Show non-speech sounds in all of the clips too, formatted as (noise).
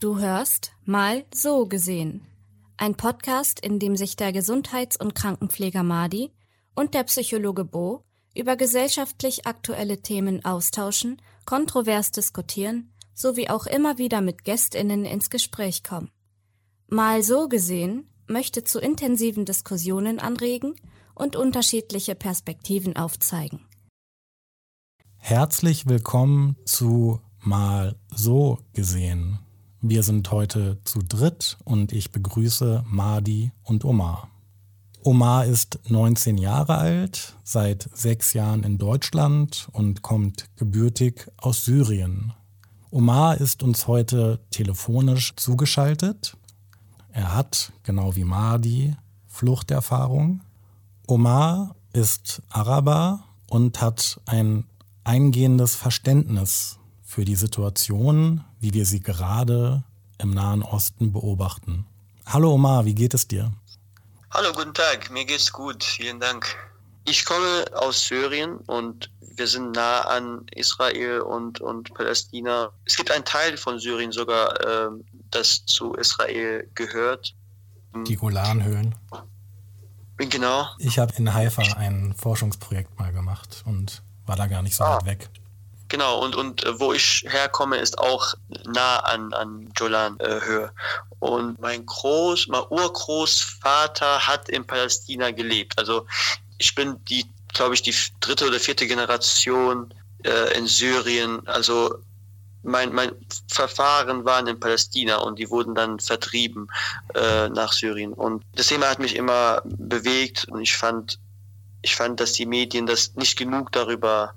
Du hörst Mal so gesehen. Ein Podcast, in dem sich der Gesundheits- und Krankenpfleger Madi und der Psychologe Bo über gesellschaftlich aktuelle Themen austauschen, kontrovers diskutieren sowie auch immer wieder mit Gästinnen ins Gespräch kommen. Mal so gesehen möchte zu intensiven Diskussionen anregen und unterschiedliche Perspektiven aufzeigen. Herzlich willkommen zu Mal so gesehen. Wir sind heute zu dritt und ich begrüße Madi und Omar. Omar ist 19 Jahre alt, seit sechs Jahren in Deutschland und kommt gebürtig aus Syrien. Omar ist uns heute telefonisch zugeschaltet. Er hat, genau wie Madi, Fluchterfahrung. Omar ist Araber und hat ein eingehendes Verständnis für die Situation, wie wir sie gerade im Nahen Osten beobachten. Hallo Omar, wie geht es dir? Hallo, guten Tag, mir geht's gut, vielen Dank. Ich komme aus Syrien und wir sind nah an Israel und, und Palästina. Es gibt einen Teil von Syrien sogar, äh, das zu Israel gehört. Die Golanhöhen. Genau. Ich habe in Haifa ein Forschungsprojekt mal gemacht und war da gar nicht so ah. weit weg. Genau, und, und äh, wo ich herkomme, ist auch nah an, an Jolan-Höhe. Äh, und mein Groß-, mein Urgroßvater hat in Palästina gelebt. Also ich bin die, glaube ich, die dritte oder vierte Generation äh, in Syrien. Also mein, mein Verfahren waren in Palästina und die wurden dann vertrieben äh, nach Syrien. Und das Thema hat mich immer bewegt und ich fand, ich fand, dass die Medien das nicht genug darüber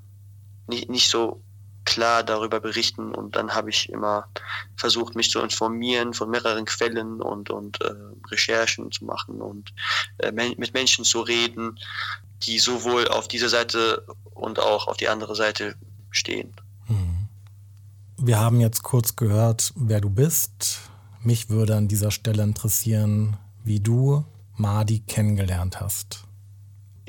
nicht, nicht so klar darüber berichten und dann habe ich immer versucht, mich zu informieren von mehreren Quellen und, und äh, Recherchen zu machen und äh, mit Menschen zu reden, die sowohl auf dieser Seite und auch auf die andere Seite stehen. Hm. Wir haben jetzt kurz gehört, wer du bist. Mich würde an dieser Stelle interessieren, wie du Madi kennengelernt hast.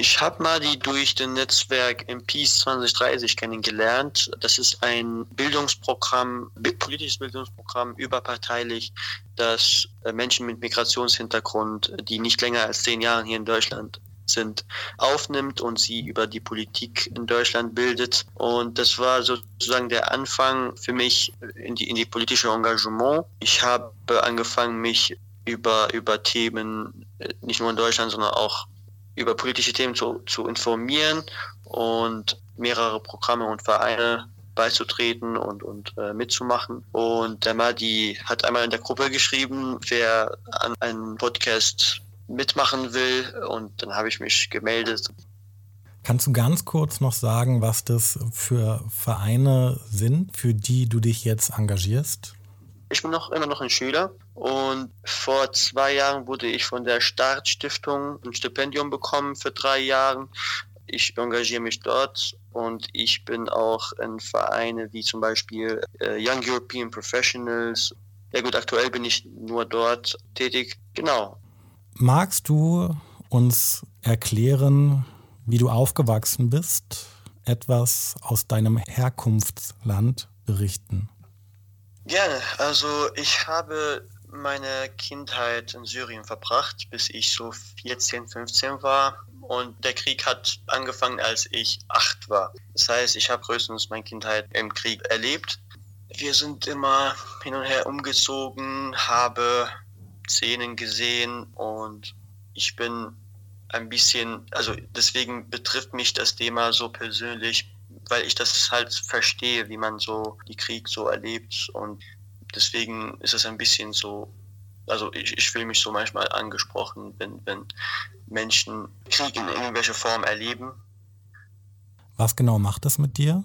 Ich habe Madi durch das Netzwerk Peace 2030 kennengelernt. Das ist ein Bildungsprogramm, politisches Bildungsprogramm, überparteilich, das äh, Menschen mit Migrationshintergrund, die nicht länger als zehn Jahre hier in Deutschland sind, aufnimmt und sie über die Politik in Deutschland bildet. Und das war sozusagen der Anfang für mich in die, in die politische Engagement. Ich habe angefangen, mich über, über Themen äh, nicht nur in Deutschland, sondern auch über politische Themen zu, zu informieren und mehrere Programme und Vereine beizutreten und, und äh, mitzumachen. Und der Madi hat einmal in der Gruppe geschrieben, wer an einem Podcast mitmachen will. Und dann habe ich mich gemeldet. Kannst du ganz kurz noch sagen, was das für Vereine sind, für die du dich jetzt engagierst? Ich bin noch immer noch ein Schüler und vor zwei Jahren wurde ich von der Startstiftung ein Stipendium bekommen für drei Jahre. Ich engagiere mich dort und ich bin auch in Vereine wie zum Beispiel äh, Young European Professionals. Ja gut, aktuell bin ich nur dort tätig. Genau. Magst du uns erklären, wie du aufgewachsen bist? Etwas aus deinem Herkunftsland berichten? Gerne. Also ich habe meine Kindheit in Syrien verbracht, bis ich so 14, 15 war. Und der Krieg hat angefangen, als ich acht war. Das heißt, ich habe größtenteils meine Kindheit im Krieg erlebt. Wir sind immer hin und her umgezogen, habe Szenen gesehen und ich bin ein bisschen, also deswegen betrifft mich das Thema so persönlich weil ich das halt verstehe, wie man so die Krieg so erlebt und deswegen ist es ein bisschen so, also ich, ich fühle mich so manchmal angesprochen, wenn, wenn Menschen Krieg in irgendwelcher Form erleben. Was genau macht das mit dir,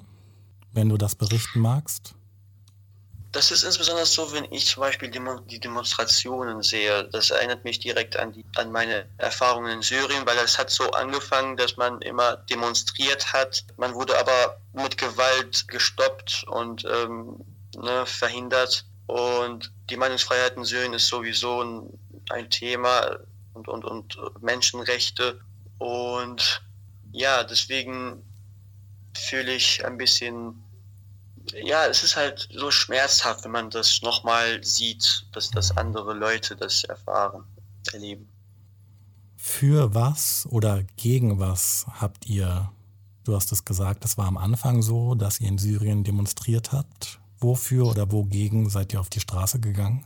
wenn du das berichten magst? Das ist insbesondere so, wenn ich zum Beispiel die Demonstrationen sehe. Das erinnert mich direkt an, die, an meine Erfahrungen in Syrien, weil es hat so angefangen, dass man immer demonstriert hat. Man wurde aber mit Gewalt gestoppt und ähm, ne, verhindert. Und die Meinungsfreiheit in Syrien ist sowieso ein, ein Thema und, und, und Menschenrechte. Und ja, deswegen fühle ich ein bisschen ja, es ist halt so schmerzhaft, wenn man das nochmal sieht, dass, dass andere Leute das erfahren, erleben. Für was oder gegen was habt ihr, du hast es gesagt, das war am Anfang so, dass ihr in Syrien demonstriert habt. Wofür oder wogegen seid ihr auf die Straße gegangen?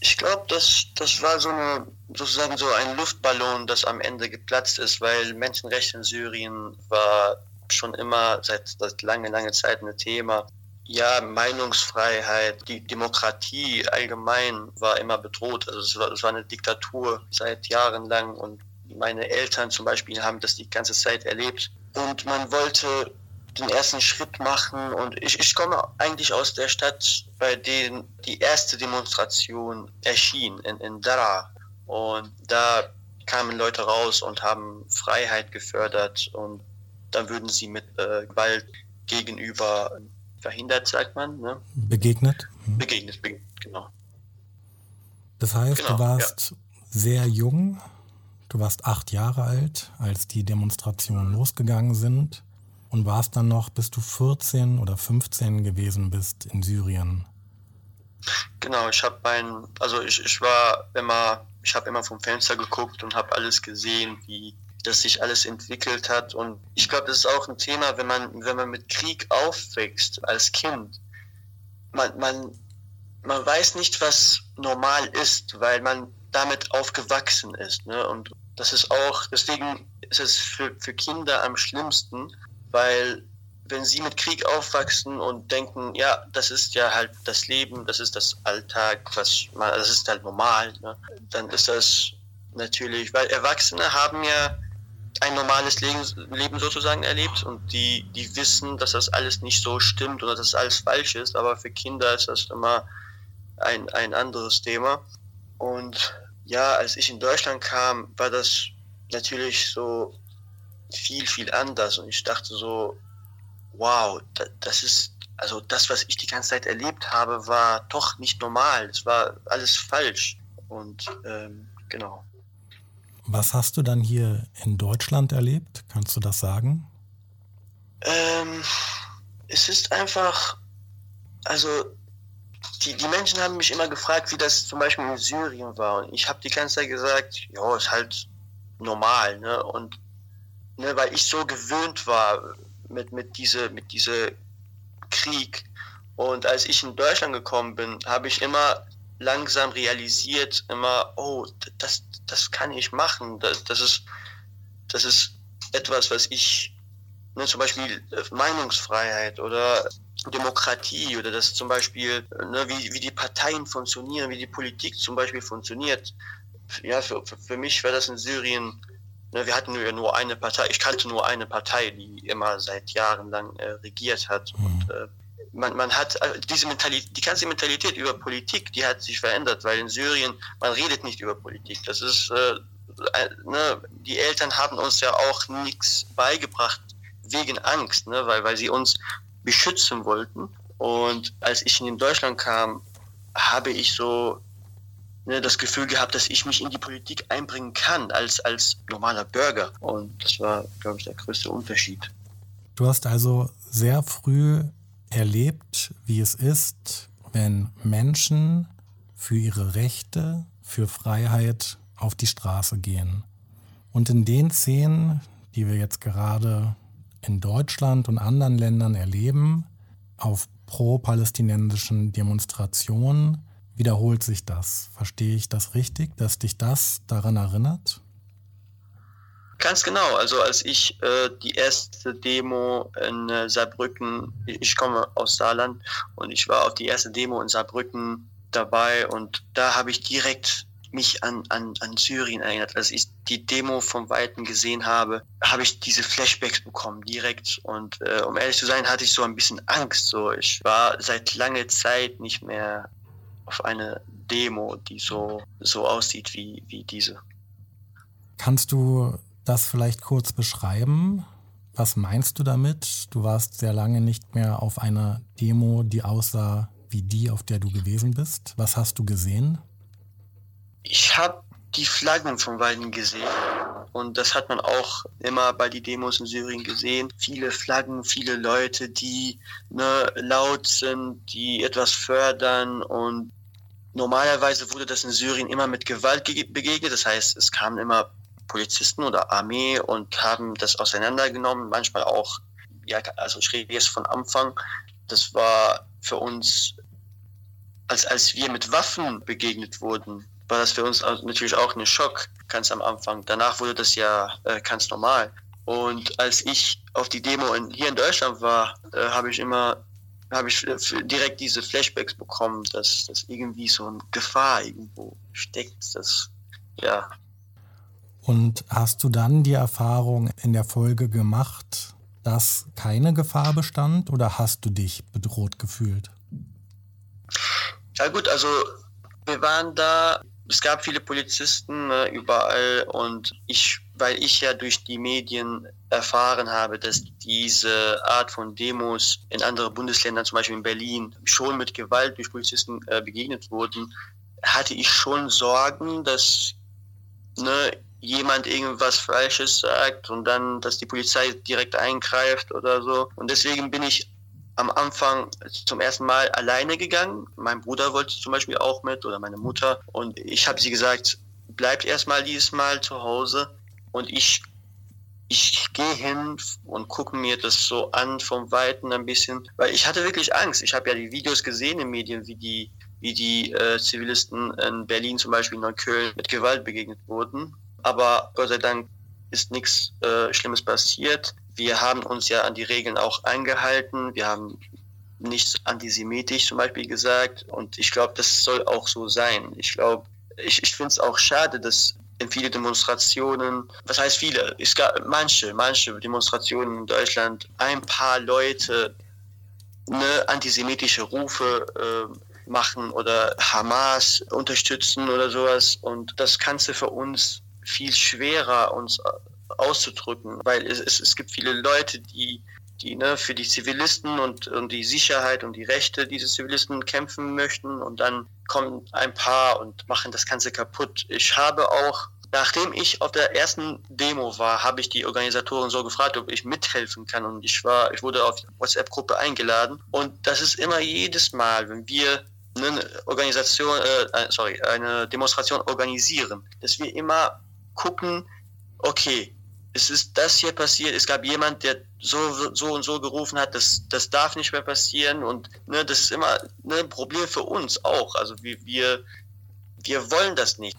Ich glaube, das, das war so eine, sozusagen so ein Luftballon, das am Ende geplatzt ist, weil Menschenrechte in Syrien war schon immer seit, seit lange, lange Zeit ein Thema. Ja, Meinungsfreiheit, die Demokratie allgemein war immer bedroht. Also es war, es war eine Diktatur seit Jahren lang und meine Eltern zum Beispiel haben das die ganze Zeit erlebt. Und man wollte den ersten Schritt machen. Und ich, ich komme eigentlich aus der Stadt, bei der die erste Demonstration erschien, in, in Dara. Und da kamen Leute raus und haben Freiheit gefördert und dann würden sie mit äh, Gewalt gegenüber verhindert, sagt man. Ne? Begegnet? Mhm. Begegnet, begegnet, genau. Das heißt, genau, du warst ja. sehr jung, du warst acht Jahre alt, als die Demonstrationen losgegangen sind und warst dann noch, bis du 14 oder 15 gewesen bist in Syrien. Genau, ich habe mein, also ich, ich war immer, ich habe immer vom Fenster geguckt und habe alles gesehen, wie das sich alles entwickelt hat. Und ich glaube, das ist auch ein Thema, wenn man, wenn man mit Krieg aufwächst als Kind. Man, man, man weiß nicht, was normal ist, weil man damit aufgewachsen ist. Ne? Und das ist auch, deswegen ist es für, für Kinder am schlimmsten, weil wenn sie mit Krieg aufwachsen und denken, ja, das ist ja halt das Leben, das ist das Alltag, was man, das ist halt normal, ne? dann ist das natürlich, weil Erwachsene haben ja ein normales Leben, Leben sozusagen erlebt und die, die wissen, dass das alles nicht so stimmt oder dass das alles falsch ist, aber für Kinder ist das immer ein, ein anderes Thema. Und ja, als ich in Deutschland kam, war das natürlich so viel, viel anders. Und ich dachte so, wow, das ist, also das, was ich die ganze Zeit erlebt habe, war doch nicht normal. Es war alles falsch. Und ähm, genau. Was hast du dann hier in Deutschland erlebt? Kannst du das sagen? Ähm, es ist einfach, also die, die Menschen haben mich immer gefragt, wie das zum Beispiel in Syrien war. Und ich habe die ganze Zeit gesagt, ja, ist halt normal. Ne? Und ne, weil ich so gewöhnt war mit, mit diese mit diese Krieg. Und als ich in Deutschland gekommen bin, habe ich immer langsam realisiert, immer, oh, das, das kann ich machen. Das, das, ist, das ist etwas, was ich, ne, zum Beispiel äh, Meinungsfreiheit oder Demokratie oder das zum Beispiel, ne, wie, wie die Parteien funktionieren, wie die Politik zum Beispiel funktioniert. Ja, für, für, für mich war das in Syrien Ne, wir hatten ja nur eine Partei, ich kannte nur eine Partei, die immer seit Jahren lang äh, regiert hat. Mhm. Und äh, man, man hat äh, diese Mentalität, die ganze Mentalität über Politik, die hat sich verändert, weil in Syrien, man redet nicht über Politik. Das ist, äh, äh, ne, die Eltern haben uns ja auch nichts beigebracht wegen Angst, ne, weil, weil sie uns beschützen wollten. Und als ich in Deutschland kam, habe ich so ne, das Gefühl gehabt, dass ich mich in die Politik einbringen kann als, als normaler Bürger. Und das war, glaube ich, der größte Unterschied. Du hast also sehr früh erlebt, wie es ist, wenn Menschen für ihre Rechte, für Freiheit auf die Straße gehen. Und in den Szenen, die wir jetzt gerade in Deutschland und anderen Ländern erleben, auf pro-palästinensischen Demonstrationen, wiederholt sich das. Verstehe ich das richtig, dass dich das daran erinnert? Ganz genau. Also als ich äh, die erste Demo in äh, Saarbrücken, ich komme aus Saarland und ich war auf die erste Demo in Saarbrücken dabei und da habe ich direkt mich an, an, an Syrien erinnert. Als ich die Demo vom Weiten gesehen habe, habe ich diese Flashbacks bekommen direkt. Und äh, um ehrlich zu sein, hatte ich so ein bisschen Angst. So, ich war seit langer Zeit nicht mehr auf eine Demo, die so, so aussieht wie, wie diese. Kannst du das vielleicht kurz beschreiben? Was meinst du damit? Du warst sehr lange nicht mehr auf einer Demo, die aussah wie die, auf der du gewesen bist. Was hast du gesehen? Ich habe die Flaggen von Weiden gesehen. Und das hat man auch immer bei den Demos in Syrien gesehen. Viele Flaggen, viele Leute, die ne, laut sind, die etwas fördern. Und normalerweise wurde das in Syrien immer mit Gewalt begegnet. Das heißt, es kamen immer Polizisten oder Armee und haben das auseinandergenommen. Manchmal auch, ja, also ich rede jetzt von Anfang. Das war für uns, als, als wir mit Waffen begegnet wurden, war das für uns natürlich auch ein Schock, ganz am Anfang. Danach wurde das ja äh, ganz normal. Und als ich auf die Demo in, hier in Deutschland war, äh, habe ich immer habe ich direkt diese Flashbacks bekommen, dass, dass irgendwie so eine Gefahr irgendwo steckt. Das, ja. Und hast du dann die Erfahrung in der Folge gemacht, dass keine Gefahr bestand oder hast du dich bedroht gefühlt? Ja gut, also wir waren da es gab viele Polizisten ne, überall und ich, weil ich ja durch die Medien erfahren habe, dass diese Art von Demos in anderen Bundesländern, zum Beispiel in Berlin, schon mit Gewalt durch Polizisten äh, begegnet wurden, hatte ich schon Sorgen, dass ne, jemand irgendwas Falsches sagt und dann, dass die Polizei direkt eingreift oder so. Und deswegen bin ich am Anfang zum ersten Mal alleine gegangen. Mein Bruder wollte zum Beispiel auch mit oder meine Mutter. Und ich habe sie gesagt, bleibt erstmal dieses Mal zu Hause und ich, ich gehe hin und gucke mir das so an vom Weiten ein bisschen, weil ich hatte wirklich Angst. Ich habe ja die Videos gesehen in Medien, wie die, wie die äh, Zivilisten in Berlin zum Beispiel, in Neukölln mit Gewalt begegnet wurden. Aber Gott sei Dank ist nichts äh, Schlimmes passiert. Wir haben uns ja an die Regeln auch eingehalten. Wir haben nichts antisemitisch zum Beispiel gesagt. Und ich glaube, das soll auch so sein. Ich glaube, ich, ich finde es auch schade, dass in viele Demonstrationen, was heißt viele? Es gab manche, manche Demonstrationen in Deutschland, ein paar Leute ne, antisemitische Rufe äh, machen oder Hamas unterstützen oder sowas. Und das kannst du für uns viel schwerer uns auszudrücken, weil es, es, es gibt viele Leute, die, die ne, für die Zivilisten und, und die Sicherheit und die Rechte dieser Zivilisten kämpfen möchten und dann kommen ein paar und machen das Ganze kaputt. Ich habe auch Nachdem ich auf der ersten Demo war, habe ich die Organisatoren so gefragt, ob ich mithelfen kann. Und ich war, ich wurde auf die WhatsApp-Gruppe eingeladen. Und das ist immer jedes Mal, wenn wir eine Organisation, äh, sorry, eine Demonstration organisieren, dass wir immer gucken, okay, es ist das hier passiert, es gab jemand, der so, so und so gerufen hat, das, das darf nicht mehr passieren und ne, das ist immer ne, ein Problem für uns auch. Also wir, wir, wir wollen das nicht.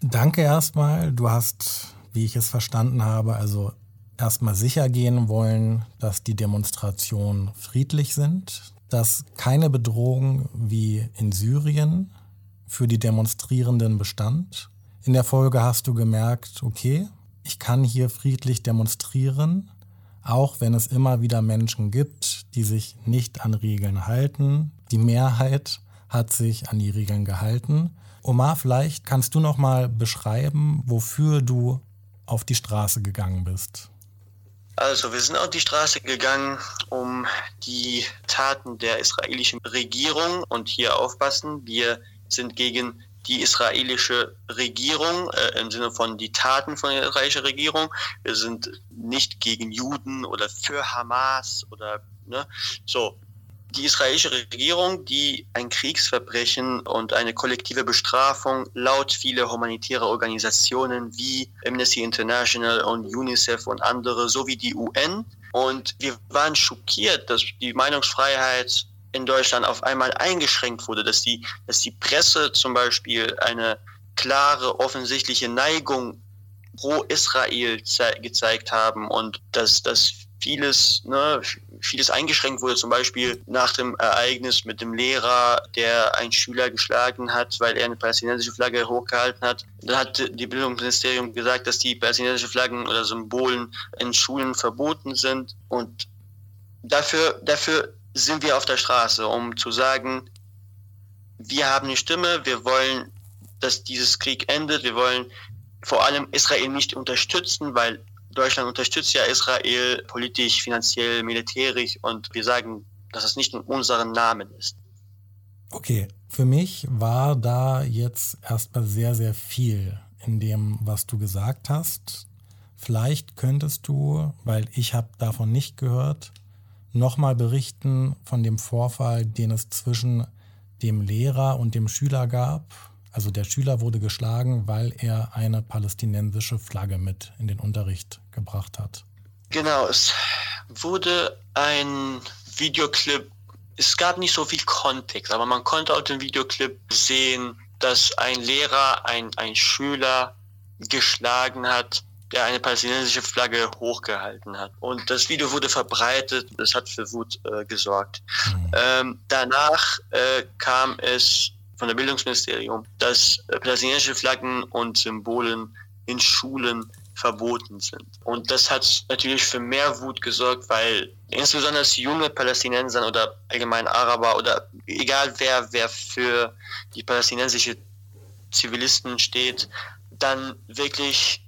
Danke erstmal. Du hast, wie ich es verstanden habe, also erstmal sicher gehen wollen, dass die Demonstrationen friedlich sind, dass keine Bedrohung wie in Syrien für die Demonstrierenden bestand. In der Folge hast du gemerkt, okay, ich kann hier friedlich demonstrieren, auch wenn es immer wieder Menschen gibt, die sich nicht an Regeln halten. Die Mehrheit hat sich an die Regeln gehalten. Omar, vielleicht kannst du noch mal beschreiben, wofür du auf die Straße gegangen bist. Also, wir sind auf die Straße gegangen, um die Taten der israelischen Regierung und hier aufpassen, wir sind gegen die israelische Regierung äh, im Sinne von die Taten von der israelischen Regierung. Wir sind nicht gegen Juden oder für Hamas oder ne, so. Die israelische Regierung, die ein Kriegsverbrechen und eine kollektive Bestrafung laut vieler humanitärer Organisationen wie Amnesty International und UNICEF und andere sowie die UN. Und wir waren schockiert, dass die Meinungsfreiheit in Deutschland auf einmal eingeschränkt wurde, dass die, dass die Presse zum Beispiel eine klare, offensichtliche Neigung pro Israel gezeigt haben und dass, dass vieles, ne, vieles eingeschränkt wurde, zum Beispiel nach dem Ereignis mit dem Lehrer, der einen Schüler geschlagen hat, weil er eine palästinensische Flagge hochgehalten hat. Da hat die Bildungsministerium gesagt, dass die palästinensischen Flaggen oder Symbolen in Schulen verboten sind und dafür, dafür sind wir auf der Straße, um zu sagen, wir haben eine Stimme, wir wollen, dass dieses Krieg endet, wir wollen vor allem Israel nicht unterstützen, weil Deutschland unterstützt ja Israel politisch, finanziell, militärisch und wir sagen, dass es nicht in unserem Namen ist. Okay, für mich war da jetzt erstmal sehr, sehr viel in dem, was du gesagt hast. Vielleicht könntest du, weil ich habe davon nicht gehört, nochmal berichten von dem Vorfall, den es zwischen dem Lehrer und dem Schüler gab. Also der Schüler wurde geschlagen, weil er eine palästinensische Flagge mit in den Unterricht gebracht hat. Genau, es wurde ein Videoclip, es gab nicht so viel Kontext, aber man konnte auf dem Videoclip sehen, dass ein Lehrer ein, ein Schüler geschlagen hat, der eine palästinensische Flagge hochgehalten hat. Und das Video wurde verbreitet, das hat für Wut äh, gesorgt. Mhm. Ähm, danach äh, kam es von der Bildungsministerium, dass äh, palästinensische Flaggen und Symbolen in Schulen verboten sind. Und das hat natürlich für mehr Wut gesorgt, weil insbesondere junge Palästinenser oder allgemein Araber oder egal wer, wer für die palästinensische Zivilisten steht, dann wirklich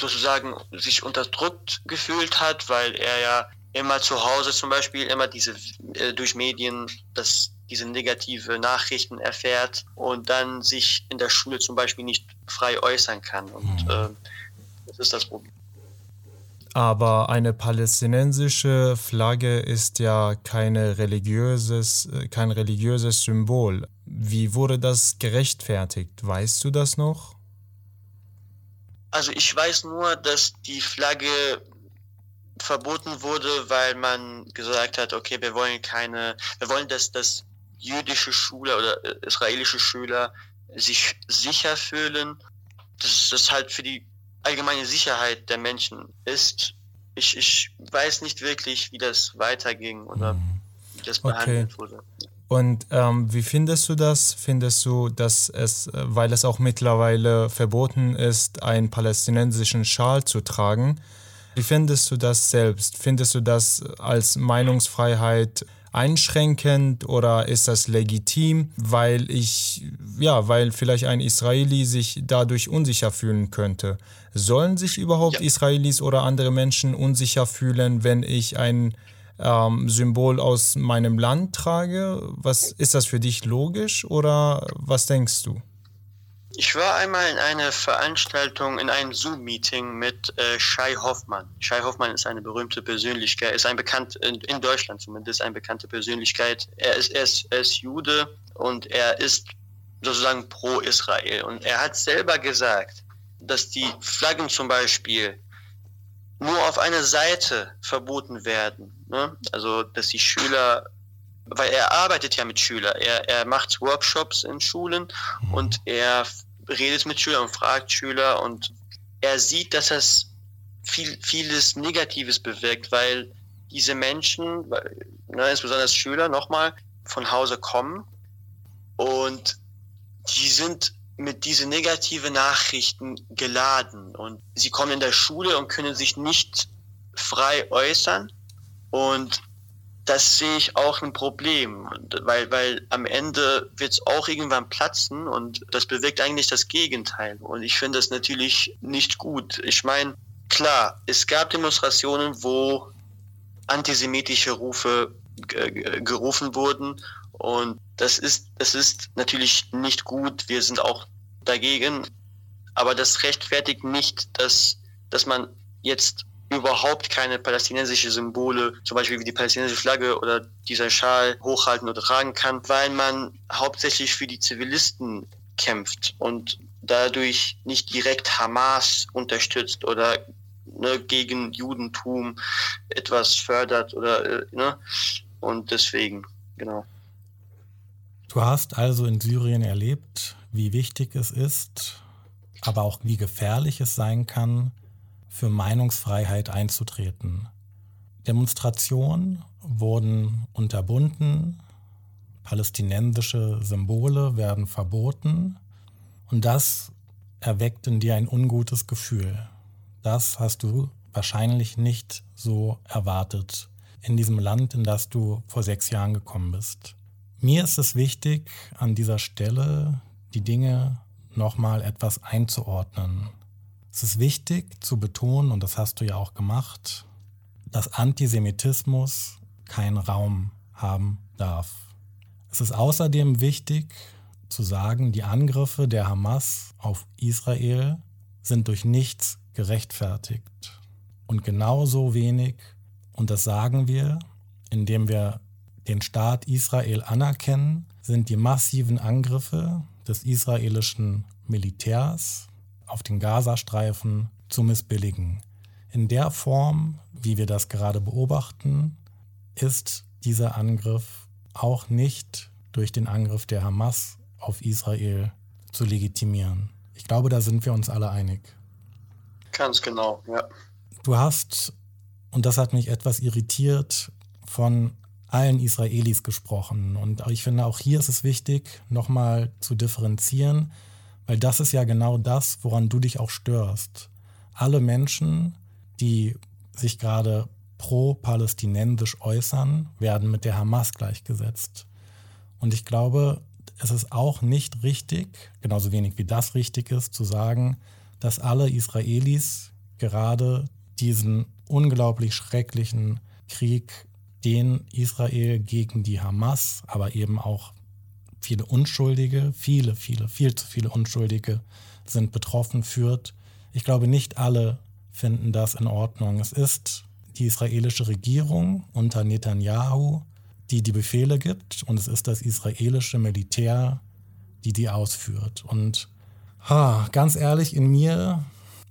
sozusagen sich unterdrückt gefühlt hat, weil er ja immer zu Hause zum Beispiel immer diese äh, durch Medien das diese negative Nachrichten erfährt und dann sich in der Schule zum Beispiel nicht frei äußern kann. Und mhm. äh, das ist das Problem. Aber eine palästinensische Flagge ist ja keine religiöses, kein religiöses Symbol. Wie wurde das gerechtfertigt? Weißt du das noch? Also ich weiß nur, dass die Flagge verboten wurde, weil man gesagt hat, okay, wir wollen keine, wir wollen, dass das jüdische Schüler oder äh, israelische Schüler sich sicher fühlen. Dass das halt für die allgemeine Sicherheit der Menschen ist. Ich, ich weiß nicht wirklich, wie das weiterging oder mhm. wie das behandelt okay. wurde. Und ähm, wie findest du das? Findest du, dass es, äh, weil es auch mittlerweile verboten ist, einen palästinensischen Schal zu tragen, wie findest du das selbst? Findest du das als Meinungsfreiheit einschränkend oder ist das legitim, weil ich, ja, weil vielleicht ein Israeli sich dadurch unsicher fühlen könnte? Sollen sich überhaupt ja. Israelis oder andere Menschen unsicher fühlen, wenn ich ein ähm, Symbol aus meinem Land trage? Was ist das für dich logisch oder was denkst du? Ich war einmal in einer Veranstaltung, in einem Zoom-Meeting mit äh, Shai Hoffmann. Shai Hoffmann ist eine berühmte Persönlichkeit, ist ein bekannt, in, in Deutschland zumindest, eine bekannte Persönlichkeit. Er ist, er, ist, er ist Jude und er ist sozusagen pro Israel. Und er hat selber gesagt, dass die Flaggen zum Beispiel nur auf einer Seite verboten werden. Ne? Also, dass die Schüler, weil er arbeitet ja mit Schülern, er, er macht Workshops in Schulen mhm. und er redet mit Schülern und fragt Schüler und er sieht, dass das viel, vieles Negatives bewirkt, weil diese Menschen, ne, insbesondere Schüler, nochmal von Hause kommen und die sind mit diesen negativen Nachrichten geladen und sie kommen in der Schule und können sich nicht frei äußern und das sehe ich auch ein Problem, weil, weil am Ende wird es auch irgendwann platzen und das bewirkt eigentlich das Gegenteil. Und ich finde das natürlich nicht gut. Ich meine, klar, es gab Demonstrationen, wo antisemitische Rufe gerufen wurden und das ist, das ist natürlich nicht gut. Wir sind auch dagegen. Aber das rechtfertigt nicht, dass, dass man jetzt überhaupt keine palästinensische Symbole, zum Beispiel wie die palästinensische Flagge oder dieser Schal hochhalten oder tragen kann, weil man hauptsächlich für die Zivilisten kämpft und dadurch nicht direkt Hamas unterstützt oder ne, gegen Judentum etwas fördert oder äh, ne? und deswegen genau. Du hast also in Syrien erlebt, wie wichtig es ist, aber auch wie gefährlich es sein kann, für Meinungsfreiheit einzutreten. Demonstrationen wurden unterbunden, palästinensische Symbole werden verboten und das erweckt in dir ein ungutes Gefühl. Das hast du wahrscheinlich nicht so erwartet in diesem Land, in das du vor sechs Jahren gekommen bist. Mir ist es wichtig, an dieser Stelle die Dinge nochmal etwas einzuordnen. Es ist wichtig zu betonen, und das hast du ja auch gemacht, dass Antisemitismus keinen Raum haben darf. Es ist außerdem wichtig zu sagen, die Angriffe der Hamas auf Israel sind durch nichts gerechtfertigt. Und genauso wenig, und das sagen wir, indem wir den Staat Israel anerkennen, sind die massiven Angriffe des israelischen Militärs auf den Gazastreifen zu missbilligen. In der Form, wie wir das gerade beobachten, ist dieser Angriff auch nicht durch den Angriff der Hamas auf Israel zu legitimieren. Ich glaube, da sind wir uns alle einig. Ganz genau, ja. Du hast, und das hat mich etwas irritiert, von allen Israelis gesprochen. Und ich finde, auch hier ist es wichtig, nochmal zu differenzieren, weil das ist ja genau das, woran du dich auch störst. Alle Menschen, die sich gerade pro-palästinensisch äußern, werden mit der Hamas gleichgesetzt. Und ich glaube, es ist auch nicht richtig, genauso wenig wie das richtig ist, zu sagen, dass alle Israelis gerade diesen unglaublich schrecklichen Krieg, den Israel gegen die Hamas, aber eben auch viele Unschuldige, viele, viele, viel zu viele Unschuldige sind betroffen führt. Ich glaube, nicht alle finden das in Ordnung. Es ist die israelische Regierung unter Netanyahu, die die Befehle gibt und es ist das israelische Militär, die die ausführt. Und ha, ganz ehrlich, in mir,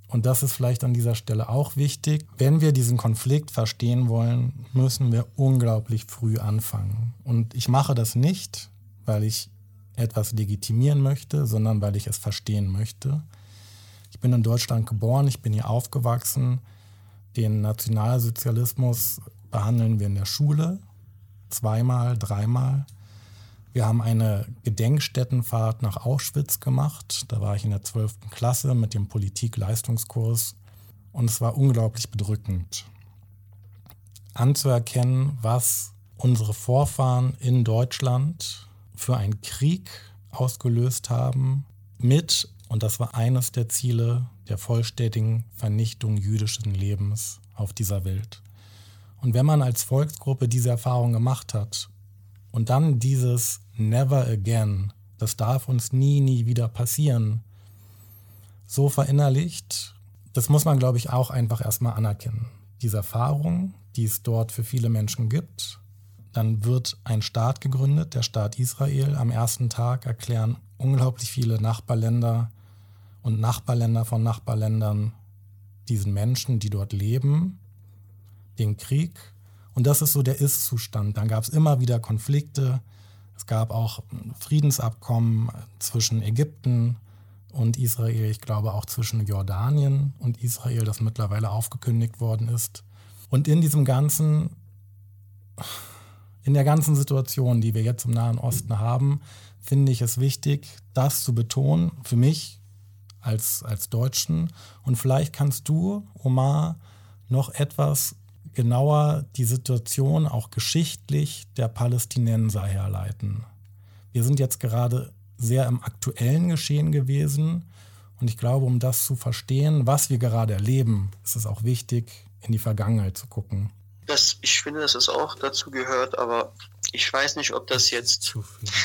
und das ist vielleicht an dieser Stelle auch wichtig, wenn wir diesen Konflikt verstehen wollen, müssen wir unglaublich früh anfangen. Und ich mache das nicht, weil ich etwas legitimieren möchte, sondern weil ich es verstehen möchte. Ich bin in Deutschland geboren, ich bin hier aufgewachsen. Den Nationalsozialismus behandeln wir in der Schule zweimal, dreimal. Wir haben eine Gedenkstättenfahrt nach Auschwitz gemacht. Da war ich in der 12. Klasse mit dem Politik-Leistungskurs und es war unglaublich bedrückend anzuerkennen, was unsere Vorfahren in Deutschland für einen Krieg ausgelöst haben mit, und das war eines der Ziele, der vollständigen Vernichtung jüdischen Lebens auf dieser Welt. Und wenn man als Volksgruppe diese Erfahrung gemacht hat und dann dieses Never Again, das darf uns nie, nie wieder passieren, so verinnerlicht, das muss man, glaube ich, auch einfach erstmal anerkennen. Diese Erfahrung, die es dort für viele Menschen gibt, dann wird ein Staat gegründet, der Staat Israel. Am ersten Tag erklären unglaublich viele Nachbarländer und Nachbarländer von Nachbarländern diesen Menschen, die dort leben, den Krieg. Und das ist so der Ist-Zustand. Dann gab es immer wieder Konflikte. Es gab auch Friedensabkommen zwischen Ägypten und Israel, ich glaube auch zwischen Jordanien und Israel, das mittlerweile aufgekündigt worden ist. Und in diesem ganzen, in der ganzen Situation, die wir jetzt im Nahen Osten haben, finde ich es wichtig, das zu betonen, für mich als, als Deutschen. Und vielleicht kannst du, Omar, noch etwas genauer die Situation auch geschichtlich der Palästinenser herleiten. Wir sind jetzt gerade sehr im aktuellen Geschehen gewesen und ich glaube, um das zu verstehen, was wir gerade erleben, ist es auch wichtig, in die Vergangenheit zu gucken. Das, ich finde, dass es auch dazu gehört, aber ich weiß nicht, ob das jetzt,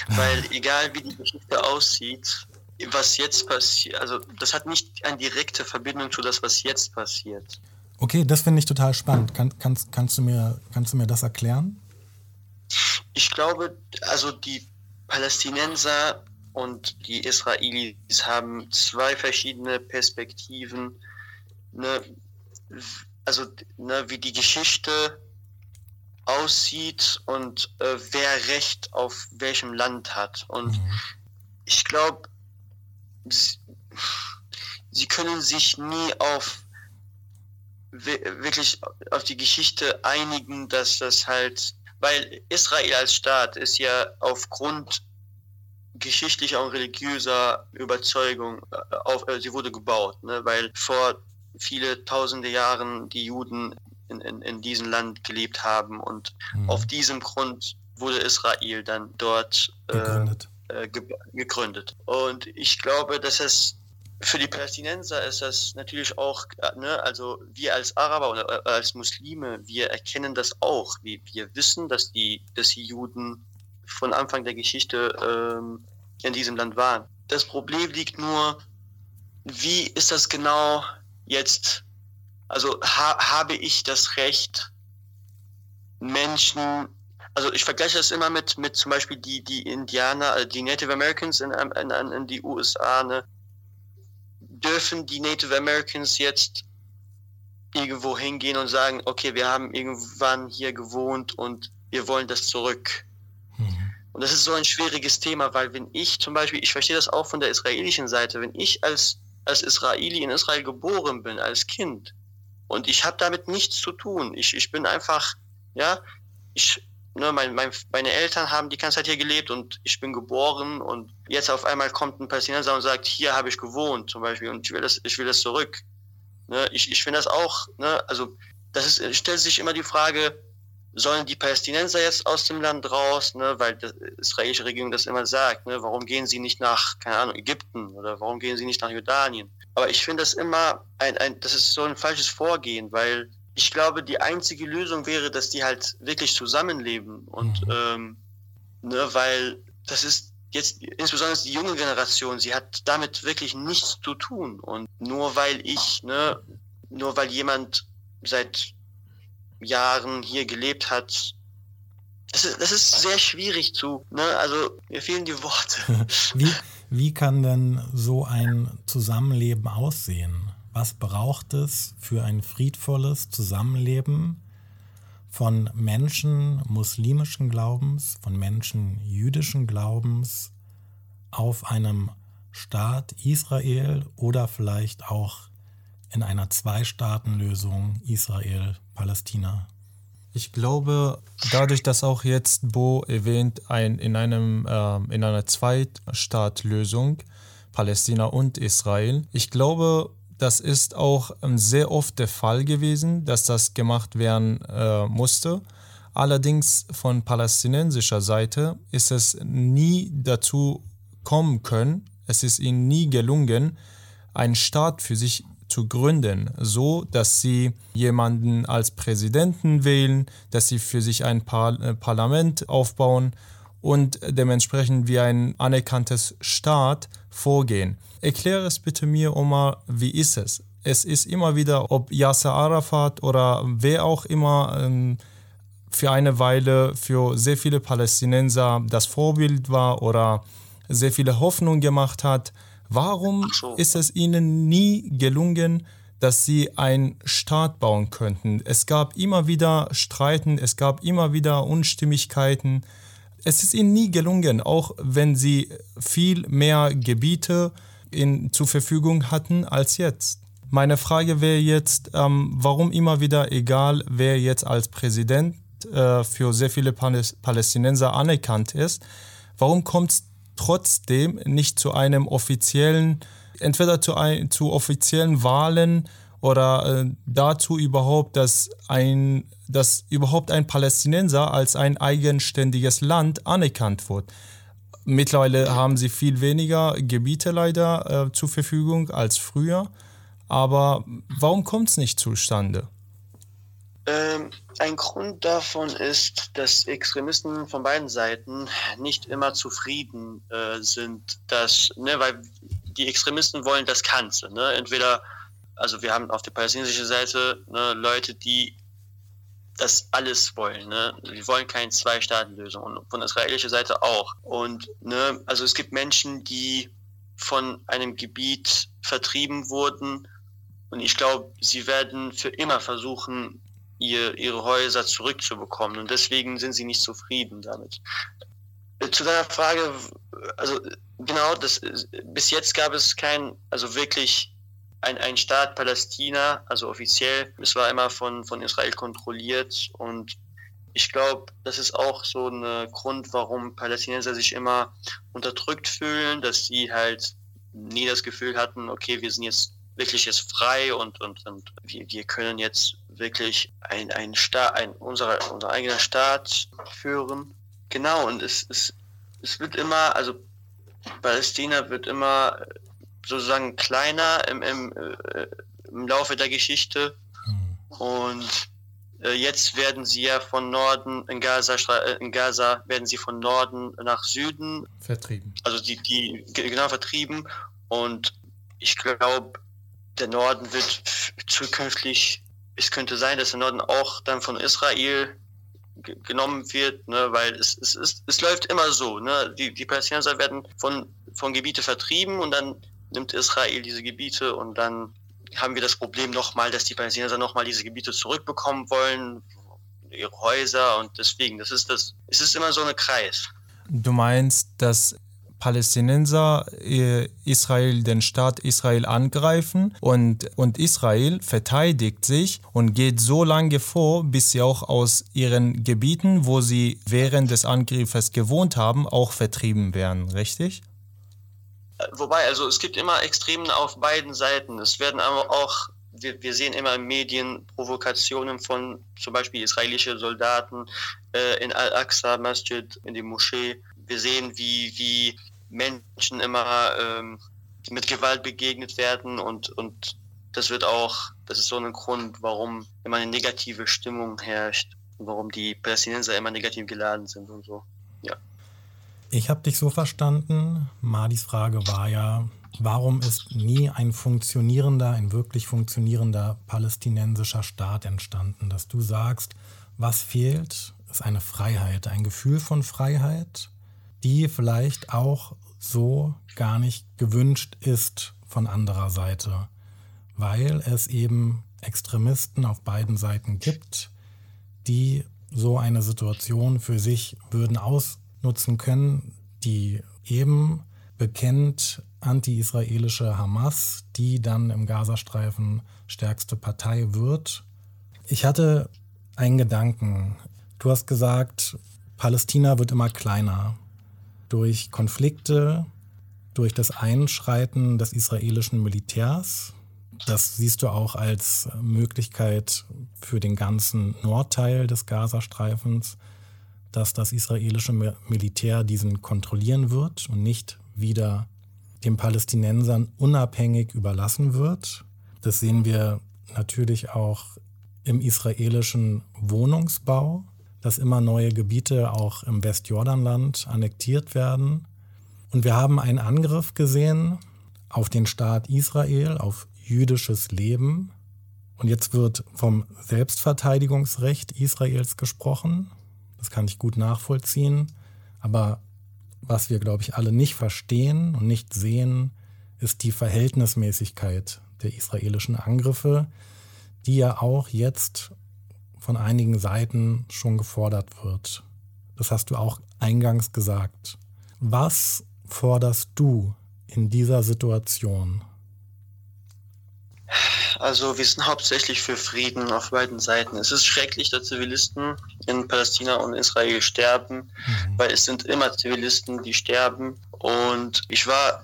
weil egal wie die Geschichte aussieht, was jetzt passiert, also das hat nicht eine direkte Verbindung zu das, was jetzt passiert. Okay, das finde ich total spannend. Kann, kannst, kannst, du mir, kannst du mir das erklären? Ich glaube, also die Palästinenser und die Israelis haben zwei verschiedene Perspektiven. Ne, also ne, wie die Geschichte aussieht und äh, wer Recht auf welchem Land hat. Und mhm. ich glaube, sie, sie können sich nie auf wirklich auf die Geschichte einigen, dass das halt, weil Israel als Staat ist ja aufgrund geschichtlicher und religiöser Überzeugung äh, auf, äh, sie wurde gebaut, ne, weil vor viele tausende Jahren die Juden in, in, in diesem Land gelebt haben und mhm. auf diesem Grund wurde Israel dann dort äh, gegründet. Äh, ge gegründet. Und ich glaube, dass es für die Palästinenser ist das natürlich auch, äh, ne, also wir als Araber oder äh, als Muslime, wir erkennen das auch. Wir, wir wissen, dass die, dass die Juden von Anfang der Geschichte ähm, in diesem Land waren. Das Problem liegt nur, wie ist das genau jetzt? Also ha habe ich das Recht, Menschen, also ich vergleiche das immer mit, mit zum Beispiel die, die Indianer, also die Native Americans in, in, in die USA, ne? dürfen die Native Americans jetzt irgendwo hingehen und sagen, okay, wir haben irgendwann hier gewohnt und wir wollen das zurück. Mhm. Und das ist so ein schwieriges Thema, weil wenn ich zum Beispiel, ich verstehe das auch von der israelischen Seite, wenn ich als, als Israeli in Israel geboren bin, als Kind, und ich habe damit nichts zu tun, ich, ich bin einfach, ja, ich, ne, mein, mein, meine Eltern haben die ganze Zeit hier gelebt und ich bin geboren und jetzt auf einmal kommt ein Palästinenser und sagt, hier habe ich gewohnt zum Beispiel und ich will das, ich will das zurück. Ne, ich ich finde das auch, ne, also das ist, stellt sich immer die Frage, sollen die Palästinenser jetzt aus dem Land raus, ne, weil die israelische Regierung das immer sagt, ne, warum gehen sie nicht nach, keine Ahnung, Ägypten oder warum gehen sie nicht nach Jordanien? Aber ich finde das immer ein, ein, das ist so ein falsches Vorgehen, weil ich glaube, die einzige Lösung wäre, dass die halt wirklich zusammenleben und mhm. ähm, ne, weil das ist jetzt insbesondere die junge Generation, sie hat damit wirklich nichts zu tun und nur weil ich, ne, nur weil jemand seit Jahren hier gelebt hat, das ist, das ist sehr schwierig zu, ne, also mir fehlen die Worte. (laughs) wie, wie kann denn so ein Zusammenleben aussehen? was braucht es für ein friedvolles Zusammenleben von Menschen muslimischen Glaubens, von Menschen jüdischen Glaubens auf einem Staat Israel oder vielleicht auch in einer Zwei-Staaten-Lösung Israel-Palästina? Ich glaube, dadurch, dass auch jetzt Bo erwähnt, ein, in, einem, äh, in einer Zwei-Staat-Lösung Palästina und Israel, ich glaube, das ist auch ähm, sehr oft der Fall gewesen, dass das gemacht werden äh, musste. Allerdings von palästinensischer Seite ist es nie dazu kommen können, es ist ihnen nie gelungen, einen Staat für sich zu gründen, so dass sie jemanden als Präsidenten wählen, dass sie für sich ein Par äh, Parlament aufbauen und dementsprechend wie ein anerkanntes Staat vorgehen. Erkläre es bitte mir, Omar, wie ist es? Es ist immer wieder, ob Yasser Arafat oder wer auch immer ähm, für eine Weile für sehr viele Palästinenser das Vorbild war oder sehr viele Hoffnung gemacht hat. Warum so. ist es ihnen nie gelungen, dass sie einen Staat bauen könnten? Es gab immer wieder Streiten, es gab immer wieder Unstimmigkeiten es ist ihnen nie gelungen, auch wenn sie viel mehr Gebiete in, zur Verfügung hatten als jetzt. Meine Frage wäre jetzt, ähm, warum immer wieder, egal wer jetzt als Präsident äh, für sehr viele Palästinenser anerkannt ist, warum kommt es trotzdem nicht zu einem offiziellen, entweder zu, ein, zu offiziellen Wahlen oder äh, dazu überhaupt, dass ein, dass überhaupt ein Palästinenser als ein eigenständiges Land anerkannt wird. Mittlerweile haben sie viel weniger Gebiete leider äh, zur Verfügung als früher. Aber warum kommt es nicht zustande? Ähm, ein Grund davon ist, dass Extremisten von beiden Seiten nicht immer zufrieden äh, sind, dass, ne, weil die Extremisten wollen das Ganze. Ne? Entweder also wir haben auf der palästinensischen Seite ne, Leute, die das alles wollen. Ne? Wir wollen keine Zwei-Staaten-Lösung und von israelischer Seite auch. Und ne, also es gibt Menschen, die von einem Gebiet vertrieben wurden und ich glaube, sie werden für immer versuchen, ihr, ihre Häuser zurückzubekommen. Und deswegen sind sie nicht zufrieden damit. Zu deiner Frage, also genau, das, bis jetzt gab es kein, also wirklich ein, ein Staat Palästina, also offiziell, es war immer von, von Israel kontrolliert. Und ich glaube, das ist auch so ein Grund, warum Palästinenser sich immer unterdrückt fühlen, dass sie halt nie das Gefühl hatten, okay, wir sind jetzt wirklich jetzt frei und, und, und wir, wir können jetzt wirklich ein, ein Staat, ein, unser, unser eigener Staat führen. Genau, und es, es, es wird immer, also Palästina wird immer sozusagen kleiner im, im, äh, im Laufe der Geschichte. Mhm. Und Äh, jetzt werden sie ja von Norden in Gaza, äh, in Gaza werden sie von Norden nach Süden vertrieben. Also die, die genau vertrieben. Und ich glaube, der Norden wird zukünftig, es könnte sein, dass der Norden auch dann von Israel genommen wird, ne, weil es, es, es, es läuft immer so. Ne? Die, die Palästinenser werden von, von Gebiete vertrieben und dann nimmt Israel diese Gebiete und dann haben wir das Problem nochmal, dass die Palästinenser nochmal diese Gebiete zurückbekommen wollen, ihre Häuser und deswegen, das ist das, es ist immer so ein Kreis. Du meinst, dass Palästinenser äh, Israel, den Staat Israel angreifen und, und Israel verteidigt sich und geht so lange vor, bis sie auch aus ihren Gebieten, wo sie während des Angriffes gewohnt haben, auch vertrieben werden, richtig? Wobei, also es gibt immer Extremen auf beiden Seiten. Es werden aber auch, wir, wir sehen immer in Medien Provokationen von zum Beispiel israelischen Soldaten äh, in Al-Aqsa Masjid, in die Moschee. Wir sehen, wie, wie Menschen immer ähm, mit Gewalt begegnet werden und, und das wird auch, das ist so ein Grund, warum immer eine negative Stimmung herrscht und warum die Palästinenser immer negativ geladen sind und so. Ja. Ich habe dich so verstanden. Madis Frage war ja, warum ist nie ein funktionierender, ein wirklich funktionierender palästinensischer Staat entstanden? Dass du sagst, was fehlt, ist eine Freiheit, ein Gefühl von Freiheit, die vielleicht auch so gar nicht gewünscht ist von anderer Seite, weil es eben Extremisten auf beiden Seiten gibt, die so eine Situation für sich würden ausnutzen können, die eben bekennt anti-israelische Hamas, die dann im Gazastreifen stärkste Partei wird. Ich hatte einen Gedanken. Du hast gesagt, Palästina wird immer kleiner durch Konflikte, durch das Einschreiten des israelischen Militärs. Das siehst du auch als Möglichkeit für den ganzen Nordteil des Gazastreifens, dass das israelische Militär diesen kontrollieren wird und nicht wieder den Palästinensern unabhängig überlassen wird. Das sehen wir natürlich auch im israelischen Wohnungsbau dass immer neue Gebiete auch im Westjordanland annektiert werden. Und wir haben einen Angriff gesehen auf den Staat Israel, auf jüdisches Leben. Und jetzt wird vom Selbstverteidigungsrecht Israels gesprochen. Das kann ich gut nachvollziehen. Aber was wir, glaube ich, alle nicht verstehen und nicht sehen, ist die Verhältnismäßigkeit der israelischen Angriffe, die ja auch jetzt von einigen Seiten schon gefordert wird. Das hast du auch eingangs gesagt. Was forderst du in dieser Situation? Also wir sind hauptsächlich für Frieden auf beiden Seiten. Es ist schrecklich, dass Zivilisten in Palästina und Israel sterben, mhm. weil es sind immer Zivilisten, die sterben. Und ich war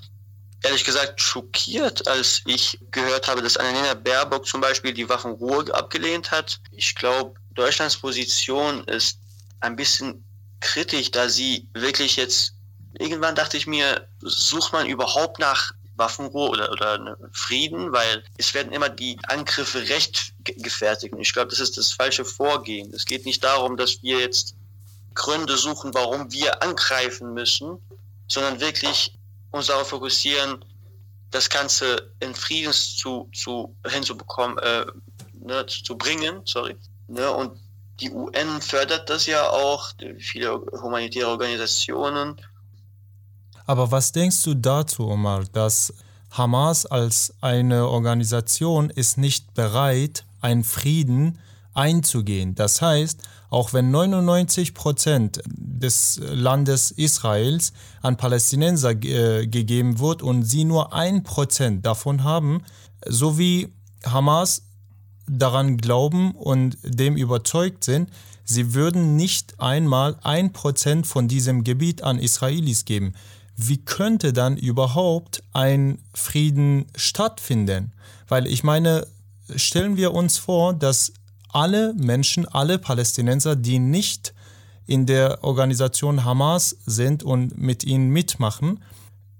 ehrlich gesagt schockiert, als ich gehört habe, dass Annalena Baerbock zum Beispiel die Waffenruhe abgelehnt hat. Ich glaube, Deutschlands Position ist ein bisschen kritisch, da sie wirklich jetzt, irgendwann dachte ich mir, sucht man überhaupt nach Waffenruhe oder, oder Frieden, weil es werden immer die Angriffe rechtgefertigt. Und ich glaube, das ist das falsche Vorgehen. Es geht nicht darum, dass wir jetzt Gründe suchen, warum wir angreifen müssen, sondern wirklich uns darauf fokussieren, das Ganze in Frieden zu, zu, hinzubekommen, äh, ne, zu bringen, sorry. Ne, und die UN fördert das ja auch, viele humanitäre Organisationen. Aber was denkst du dazu, Omar, dass Hamas als eine Organisation ist nicht bereit, einen Frieden einzugehen? Das heißt, auch wenn 99 Prozent des Landes Israels an Palästinenser äh, gegeben wird und sie nur ein Prozent davon haben, so wie Hamas daran glauben und dem überzeugt sind, sie würden nicht einmal ein Prozent von diesem Gebiet an Israelis geben. Wie könnte dann überhaupt ein Frieden stattfinden? Weil ich meine, stellen wir uns vor, dass alle Menschen, alle Palästinenser, die nicht in der Organisation Hamas sind und mit ihnen mitmachen,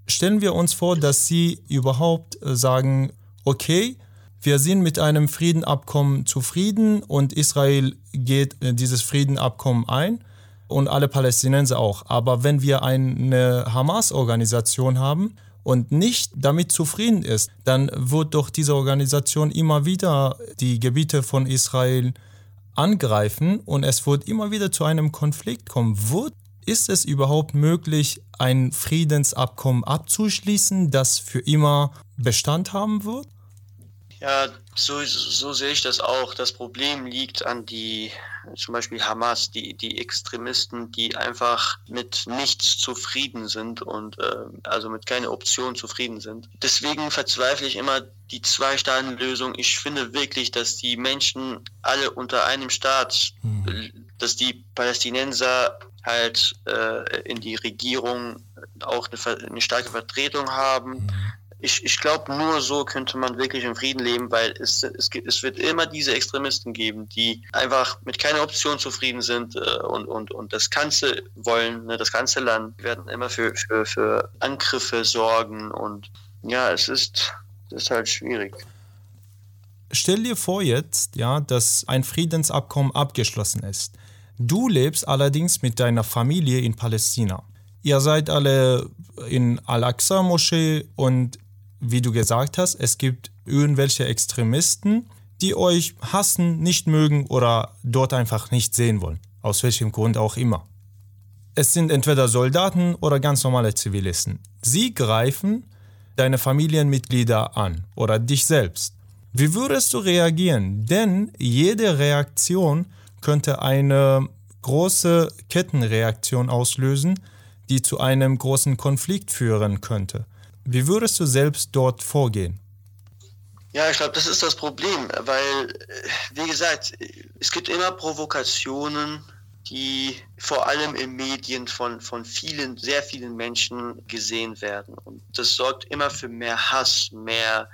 stellen wir uns vor, dass sie überhaupt sagen, okay, wir sind mit einem Friedenabkommen zufrieden und Israel geht dieses Friedenabkommen ein und alle Palästinenser auch. Aber wenn wir eine Hamas-Organisation haben und nicht damit zufrieden ist, dann wird doch diese Organisation immer wieder die Gebiete von Israel angreifen und es wird immer wieder zu einem Konflikt kommen. Wird, ist es überhaupt möglich, ein Friedensabkommen abzuschließen, das für immer Bestand haben wird? Ja, so, so sehe ich das auch. Das Problem liegt an die, zum Beispiel Hamas, die, die Extremisten, die einfach mit nichts zufrieden sind und äh, also mit keiner Option zufrieden sind. Deswegen verzweifle ich immer die Zwei-Staaten-Lösung. Ich finde wirklich, dass die Menschen alle unter einem Staat, mhm. dass die Palästinenser halt äh, in die Regierung auch eine, eine starke Vertretung haben. Ich, ich glaube, nur so könnte man wirklich im Frieden leben, weil es, es, es wird immer diese Extremisten geben, die einfach mit keiner Option zufrieden sind äh, und, und, und das Ganze wollen, ne, das ganze Land. Die werden immer für, für, für Angriffe sorgen und ja, es ist, ist halt schwierig. Stell dir vor jetzt, ja, dass ein Friedensabkommen abgeschlossen ist. Du lebst allerdings mit deiner Familie in Palästina. Ihr seid alle in Al-Aqsa-Moschee und wie du gesagt hast, es gibt irgendwelche Extremisten, die euch hassen, nicht mögen oder dort einfach nicht sehen wollen. Aus welchem Grund auch immer. Es sind entweder Soldaten oder ganz normale Zivilisten. Sie greifen deine Familienmitglieder an oder dich selbst. Wie würdest du reagieren? Denn jede Reaktion könnte eine große Kettenreaktion auslösen, die zu einem großen Konflikt führen könnte. Wie würdest du selbst dort vorgehen? Ja, ich glaube, das ist das Problem, weil, wie gesagt, es gibt immer Provokationen, die vor allem in Medien von, von vielen, sehr vielen Menschen gesehen werden. Und das sorgt immer für mehr Hass, mehr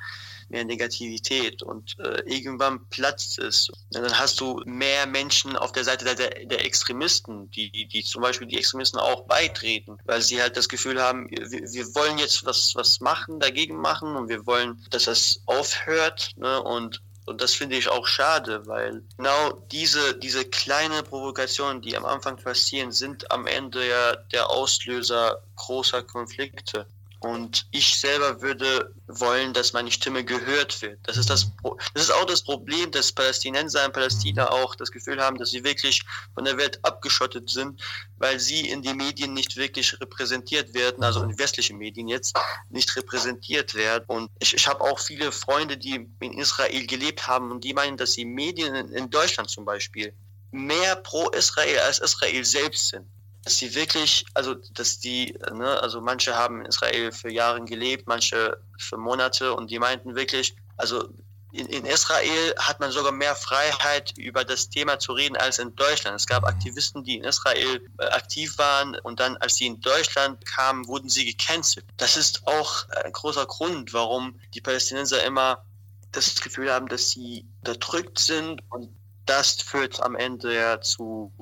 mehr Negativität und äh, irgendwann platzt es. Und dann hast du mehr Menschen auf der Seite der, der Extremisten, die, die, zum Beispiel die Extremisten auch beitreten, weil sie halt das Gefühl haben, wir, wir wollen jetzt was, was machen, dagegen machen und wir wollen, dass das aufhört. Ne? Und und das finde ich auch schade, weil genau diese, diese kleine Provokationen, die am Anfang passieren, sind am Ende ja der Auslöser großer Konflikte. Und ich selber würde wollen, dass meine Stimme gehört wird. Das ist, das, das ist auch das Problem, dass Palästinenser in Palästina auch das Gefühl haben, dass sie wirklich von der Welt abgeschottet sind, weil sie in den Medien nicht wirklich repräsentiert werden, also in westlichen Medien jetzt nicht repräsentiert werden. Und ich, ich habe auch viele Freunde, die in Israel gelebt haben und die meinen, dass die Medien in Deutschland zum Beispiel mehr pro Israel als Israel selbst sind dass die wirklich, also dass die, ne, also manche haben in Israel für Jahre gelebt, manche für Monate und die meinten wirklich, also in, in, Israel hat man sogar mehr Freiheit, über das Thema zu reden als in Deutschland. Es gab Aktivisten, die in Israel äh, aktiv waren und dann, als sie in Deutschland kamen, wurden sie gecancelt. Das ist auch ein großer Grund, warum die Palästinenser immer das Gefühl haben, dass sie unterdrückt sind und das führt am Ende ja zu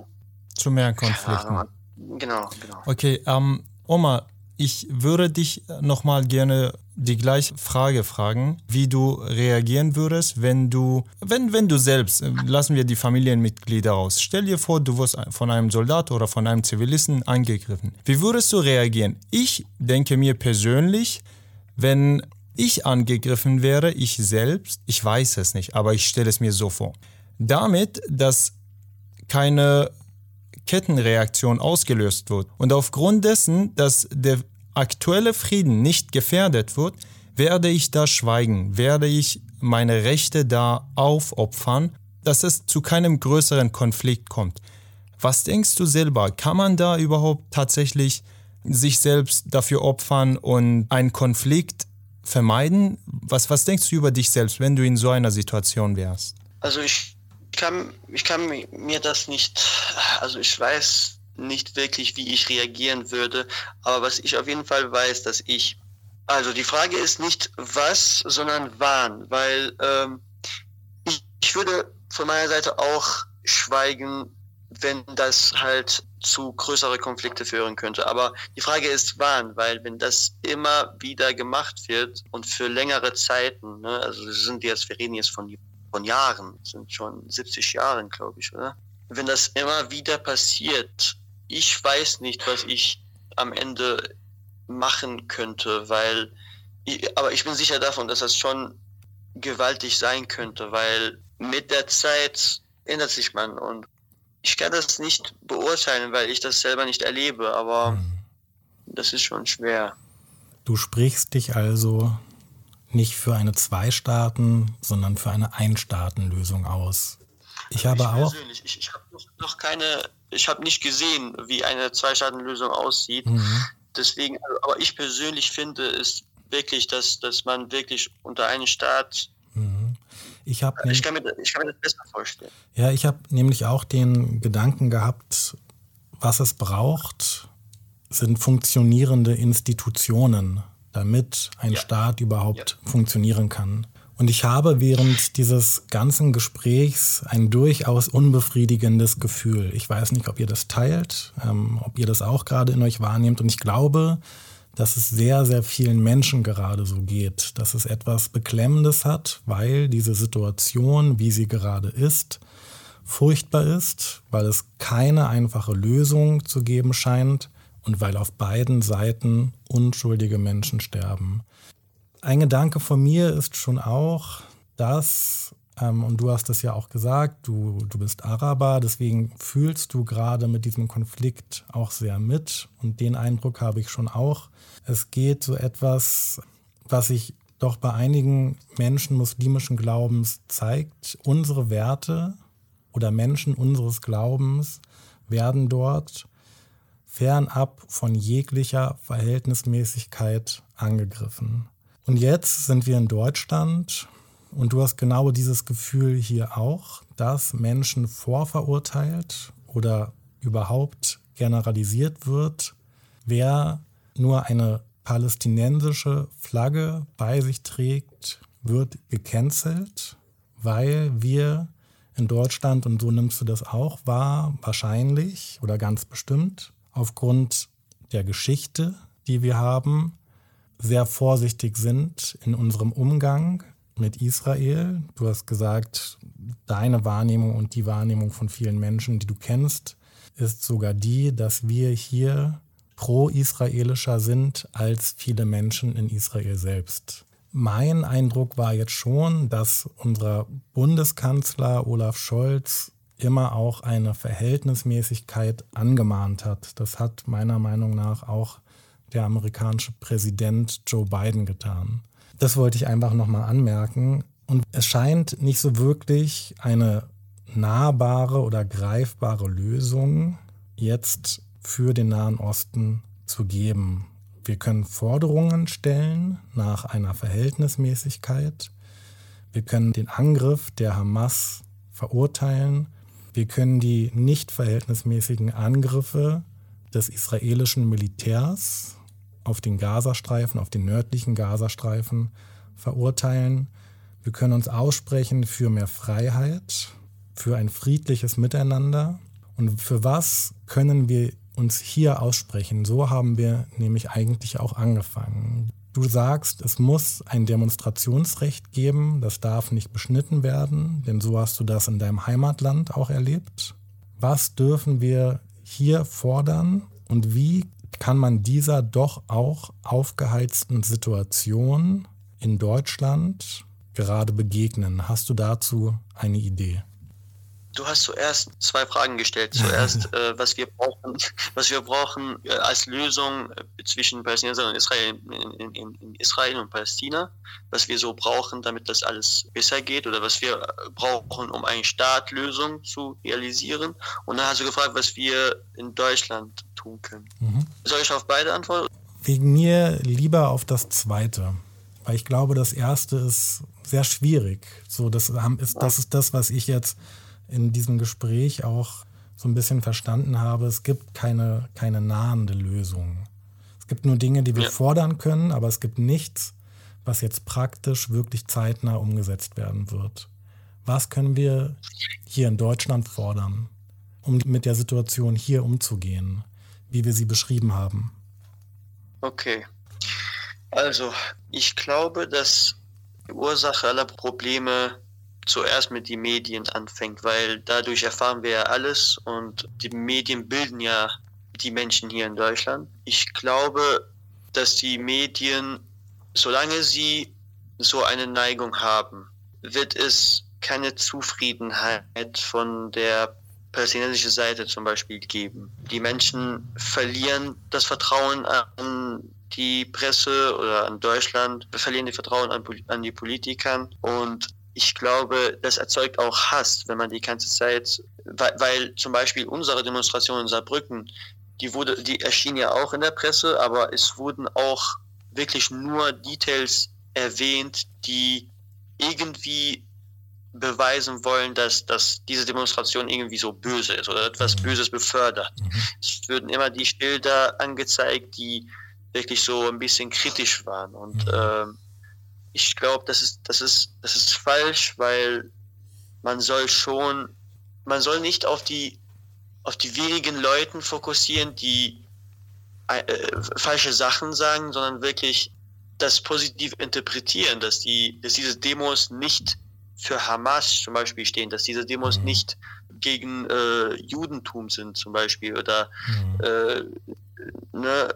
zu mehr Konflikten. Genau, genau. Okay, ähm, Oma, ich würde dich nochmal gerne die gleiche Frage fragen, wie du reagieren würdest, wenn du, wenn, wenn du selbst, äh, lassen wir die Familienmitglieder aus, stell dir vor, du wirst von einem Soldat oder von einem Zivilisten angegriffen. Wie würdest du reagieren? Ich denke mir persönlich, wenn ich angegriffen wäre, ich selbst, ich weiß es nicht, aber ich stelle es mir so vor. Damit, dass keine Kettenreaktion ausgelöst wird. Und aufgrund dessen, dass der aktuelle Frieden nicht gefährdet wird, werde ich da schweigen, werde ich meine Rechte da aufopfern, dass es zu keinem größeren Konflikt kommt. Was denkst du selber? Kann man da überhaupt tatsächlich sich selbst dafür opfern und einen Konflikt vermeiden? Was, was denkst du über dich selbst, wenn du in so einer Situation wärst? Also ich kann, ich kann mir das nicht, also ich weiß nicht wirklich, wie ich reagieren würde, aber was ich auf jeden Fall weiß, dass ich, also die Frage ist nicht was, sondern wann, weil ähm, ich, ich würde von meiner Seite auch schweigen, wenn das halt zu größere Konflikte führen könnte. Aber die Frage ist wann, weil wenn das immer wieder gemacht wird und für längere Zeiten, ne, also sind jetzt, wir reden jetzt von, von Jahren, sind schon 70 Jahren, glaube ich, oder? Wenn das immer wieder passiert, ich weiß nicht, was ich am Ende machen könnte, weil, ich, aber ich bin sicher davon, dass das schon gewaltig sein könnte, weil mit der Zeit ändert sich man und ich kann das nicht beurteilen, weil ich das selber nicht erlebe, aber mhm. das ist schon schwer. Du sprichst dich also nicht für eine Zwei-Staaten, sondern für eine Ein-Staaten-Lösung aus. Ich habe ich auch. Ich, ich habe noch, keine, ich habe nicht gesehen, wie eine Zwei-Staaten-Lösung aussieht. Mhm. Deswegen, aber ich persönlich finde es wirklich, dass, dass man wirklich unter einen Staat mhm. Ich, hab ich, kann mir, ich kann mir das besser vorstellen. Ja, ich habe nämlich auch den Gedanken gehabt, was es braucht, sind funktionierende Institutionen, damit ein ja. Staat überhaupt ja. funktionieren kann. Und ich habe während dieses ganzen Gesprächs ein durchaus unbefriedigendes Gefühl. Ich weiß nicht, ob ihr das teilt, ähm, ob ihr das auch gerade in euch wahrnehmt. Und ich glaube, dass es sehr, sehr vielen Menschen gerade so geht, dass es etwas Beklemmendes hat, weil diese Situation, wie sie gerade ist, furchtbar ist, weil es keine einfache Lösung zu geben scheint und weil auf beiden Seiten unschuldige Menschen sterben. Ein Gedanke von mir ist schon auch, dass, ähm, und du hast es ja auch gesagt, du, du bist Araber, deswegen fühlst du gerade mit diesem Konflikt auch sehr mit und den Eindruck habe ich schon auch, es geht so etwas, was sich doch bei einigen Menschen muslimischen Glaubens zeigt. Unsere Werte oder Menschen unseres Glaubens werden dort fernab von jeglicher Verhältnismäßigkeit angegriffen. Und jetzt sind wir in Deutschland und du hast genau dieses Gefühl hier auch, dass Menschen vorverurteilt oder überhaupt generalisiert wird, wer nur eine palästinensische Flagge bei sich trägt, wird gecancelt, weil wir in Deutschland, und so nimmst du das auch wahr, wahrscheinlich oder ganz bestimmt, aufgrund der Geschichte, die wir haben, sehr vorsichtig sind in unserem Umgang mit Israel. Du hast gesagt, deine Wahrnehmung und die Wahrnehmung von vielen Menschen, die du kennst, ist sogar die, dass wir hier pro-israelischer sind als viele Menschen in Israel selbst. Mein Eindruck war jetzt schon, dass unser Bundeskanzler Olaf Scholz immer auch eine Verhältnismäßigkeit angemahnt hat. Das hat meiner Meinung nach auch der amerikanische Präsident Joe Biden getan. Das wollte ich einfach nochmal anmerken. Und es scheint nicht so wirklich eine nahbare oder greifbare Lösung jetzt für den Nahen Osten zu geben. Wir können Forderungen stellen nach einer Verhältnismäßigkeit. Wir können den Angriff der Hamas verurteilen. Wir können die nicht verhältnismäßigen Angriffe des israelischen Militärs auf den Gazastreifen, auf den nördlichen Gazastreifen verurteilen. Wir können uns aussprechen für mehr Freiheit, für ein friedliches Miteinander. Und für was können wir uns hier aussprechen. So haben wir nämlich eigentlich auch angefangen. Du sagst, es muss ein Demonstrationsrecht geben, das darf nicht beschnitten werden, denn so hast du das in deinem Heimatland auch erlebt. Was dürfen wir hier fordern und wie kann man dieser doch auch aufgeheizten Situation in Deutschland gerade begegnen? Hast du dazu eine Idee? Du hast zuerst zwei Fragen gestellt. Zuerst, (laughs) äh, was wir brauchen, was wir brauchen äh, als Lösung äh, zwischen Palästinensern und Israel, in, in, in, Israel und Palästina, was wir so brauchen, damit das alles besser geht oder was wir äh, brauchen, um eine Staatlösung zu realisieren. Und dann hast du gefragt, was wir in Deutschland tun können. Mhm. Soll ich auf beide antworten? Wegen mir lieber auf das zweite. Weil ich glaube, das erste ist sehr schwierig. So, das, ist, das ist das, was ich jetzt in diesem Gespräch auch so ein bisschen verstanden habe, es gibt keine, keine nahende Lösung. Es gibt nur Dinge, die wir ja. fordern können, aber es gibt nichts, was jetzt praktisch wirklich zeitnah umgesetzt werden wird. Was können wir hier in Deutschland fordern? um mit der Situation hier umzugehen, wie wir sie beschrieben haben? Okay. Also, ich glaube, dass die Ursache aller Probleme zuerst mit den Medien anfängt, weil dadurch erfahren wir ja alles und die Medien bilden ja die Menschen hier in Deutschland. Ich glaube, dass die Medien, solange sie so eine Neigung haben, wird es keine Zufriedenheit von der palästinensischen Seite zum Beispiel geben. Die Menschen verlieren das Vertrauen an die Presse oder an Deutschland, verlieren die Vertrauen an, an die Politikern und ich glaube, das erzeugt auch Hass, wenn man die ganze Zeit, weil, weil zum Beispiel unsere Demonstration in Saarbrücken, die wurde, die erschien ja auch in der Presse, aber es wurden auch wirklich nur Details erwähnt, die irgendwie beweisen wollen, dass, dass diese Demonstration irgendwie so böse ist oder etwas mhm. Böses befördert. Mhm. Es würden immer die Schilder angezeigt, die wirklich so ein bisschen kritisch waren. Und mhm. ähm, ich glaube, das ist, das ist, das ist falsch, weil man soll schon, man soll nicht auf die, auf die wenigen Leuten fokussieren, die äh, falsche Sachen sagen, sondern wirklich das positiv interpretieren, dass die, dass diese Demos nicht für Hamas zum Beispiel stehen, dass diese Demos mhm. nicht gegen äh, Judentum sind zum Beispiel oder mhm. äh, ne,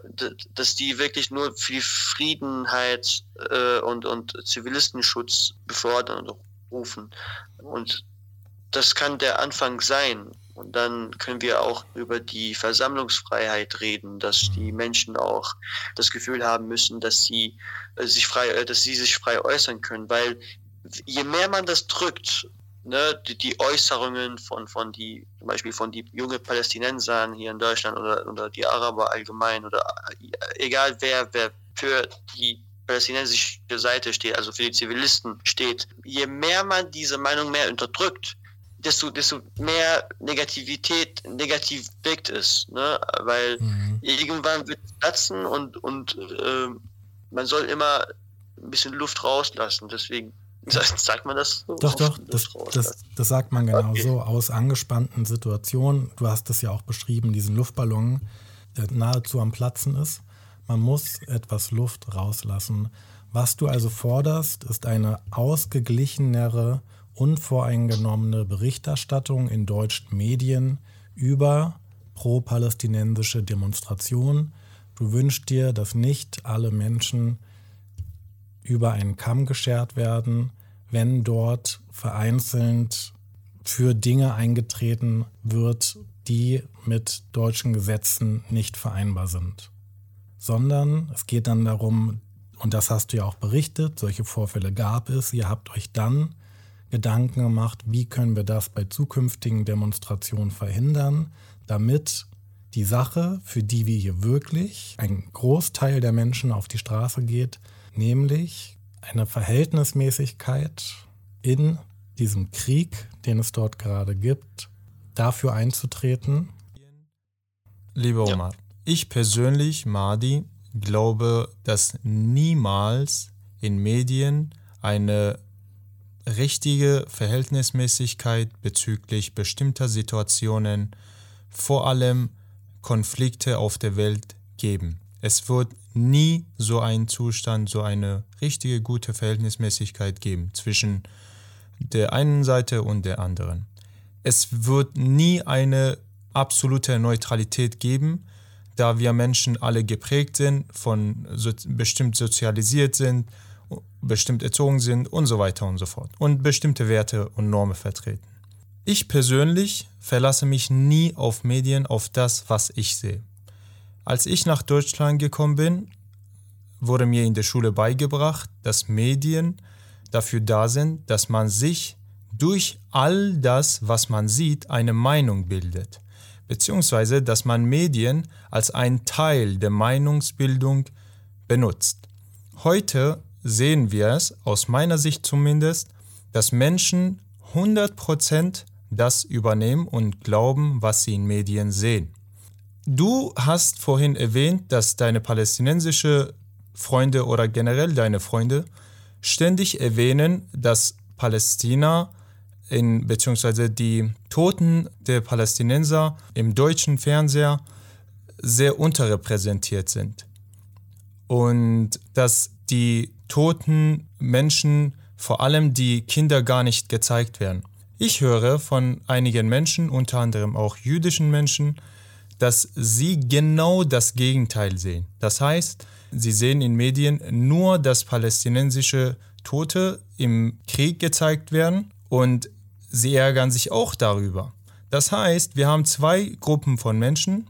dass die wirklich nur für die Friedenheit äh, und, und Zivilistenschutz befordern und rufen. Und das kann der Anfang sein. Und dann können wir auch über die Versammlungsfreiheit reden, dass die Menschen auch das Gefühl haben müssen, dass sie äh, sich frei, äh, dass sie sich frei äußern können, weil je mehr man das drückt, ne, die, die, Äußerungen von, von die, zum Beispiel von die junge Palästinensern hier in Deutschland oder, oder die Araber allgemein oder äh, egal wer, wer für die palästinensische Seite steht, also für die Zivilisten steht, je mehr man diese Meinung mehr unterdrückt, desto, desto mehr Negativität negativ wirkt es, ne? Weil mhm. irgendwann wird es platzen und, und äh, man soll immer ein bisschen Luft rauslassen. Deswegen Sagt man das so? Doch, doch, das, das, das, sagt man genau okay. so aus angespannten Situationen. Du hast es ja auch beschrieben, diesen Luftballon, der nahezu am Platzen ist. Man muss etwas Luft rauslassen. Was du also forderst, ist eine ausgeglichenere, unvoreingenommene Berichterstattung in deutschen Medien über pro-palästinensische Demonstrationen. Du wünschst dir, dass nicht alle Menschen über einen Kamm geschert werden, wenn dort vereinzelt für Dinge eingetreten wird, die mit deutschen Gesetzen nicht vereinbar sind. Sondern es geht dann darum, und das hast du ja auch berichtet, solche Vorfälle gab es, ihr habt euch dann Gedanken gemacht, wie können wir das bei zukünftigen Demonstrationen verhindern, damit die Sache, für die wir hier wirklich ein Großteil der Menschen auf die Straße geht, nämlich eine Verhältnismäßigkeit in diesem Krieg, den es dort gerade gibt, dafür einzutreten? Lieber Omar, ja. ich persönlich, Madi, glaube, dass niemals in Medien eine richtige Verhältnismäßigkeit bezüglich bestimmter Situationen, vor allem Konflikte auf der Welt geben. Es wird nie so einen Zustand, so eine richtige gute Verhältnismäßigkeit geben zwischen der einen Seite und der anderen. Es wird nie eine absolute Neutralität geben, da wir Menschen alle geprägt sind, von so, bestimmt sozialisiert sind, bestimmt erzogen sind und so weiter und so fort und bestimmte Werte und Normen vertreten. Ich persönlich verlasse mich nie auf Medien, auf das, was ich sehe. Als ich nach Deutschland gekommen bin, wurde mir in der Schule beigebracht, dass Medien dafür da sind, dass man sich durch all das, was man sieht, eine Meinung bildet, beziehungsweise dass man Medien als ein Teil der Meinungsbildung benutzt. Heute sehen wir es, aus meiner Sicht zumindest, dass Menschen 100% das übernehmen und glauben, was sie in Medien sehen. Du hast vorhin erwähnt, dass deine palästinensische Freunde oder generell deine Freunde ständig erwähnen, dass Palästina in, beziehungsweise die Toten der Palästinenser im deutschen Fernseher sehr unterrepräsentiert sind. Und dass die toten Menschen, vor allem die Kinder, gar nicht gezeigt werden. Ich höre von einigen Menschen, unter anderem auch jüdischen Menschen, dass sie genau das Gegenteil sehen. Das heißt, sie sehen in Medien nur, dass palästinensische Tote im Krieg gezeigt werden und sie ärgern sich auch darüber. Das heißt, wir haben zwei Gruppen von Menschen,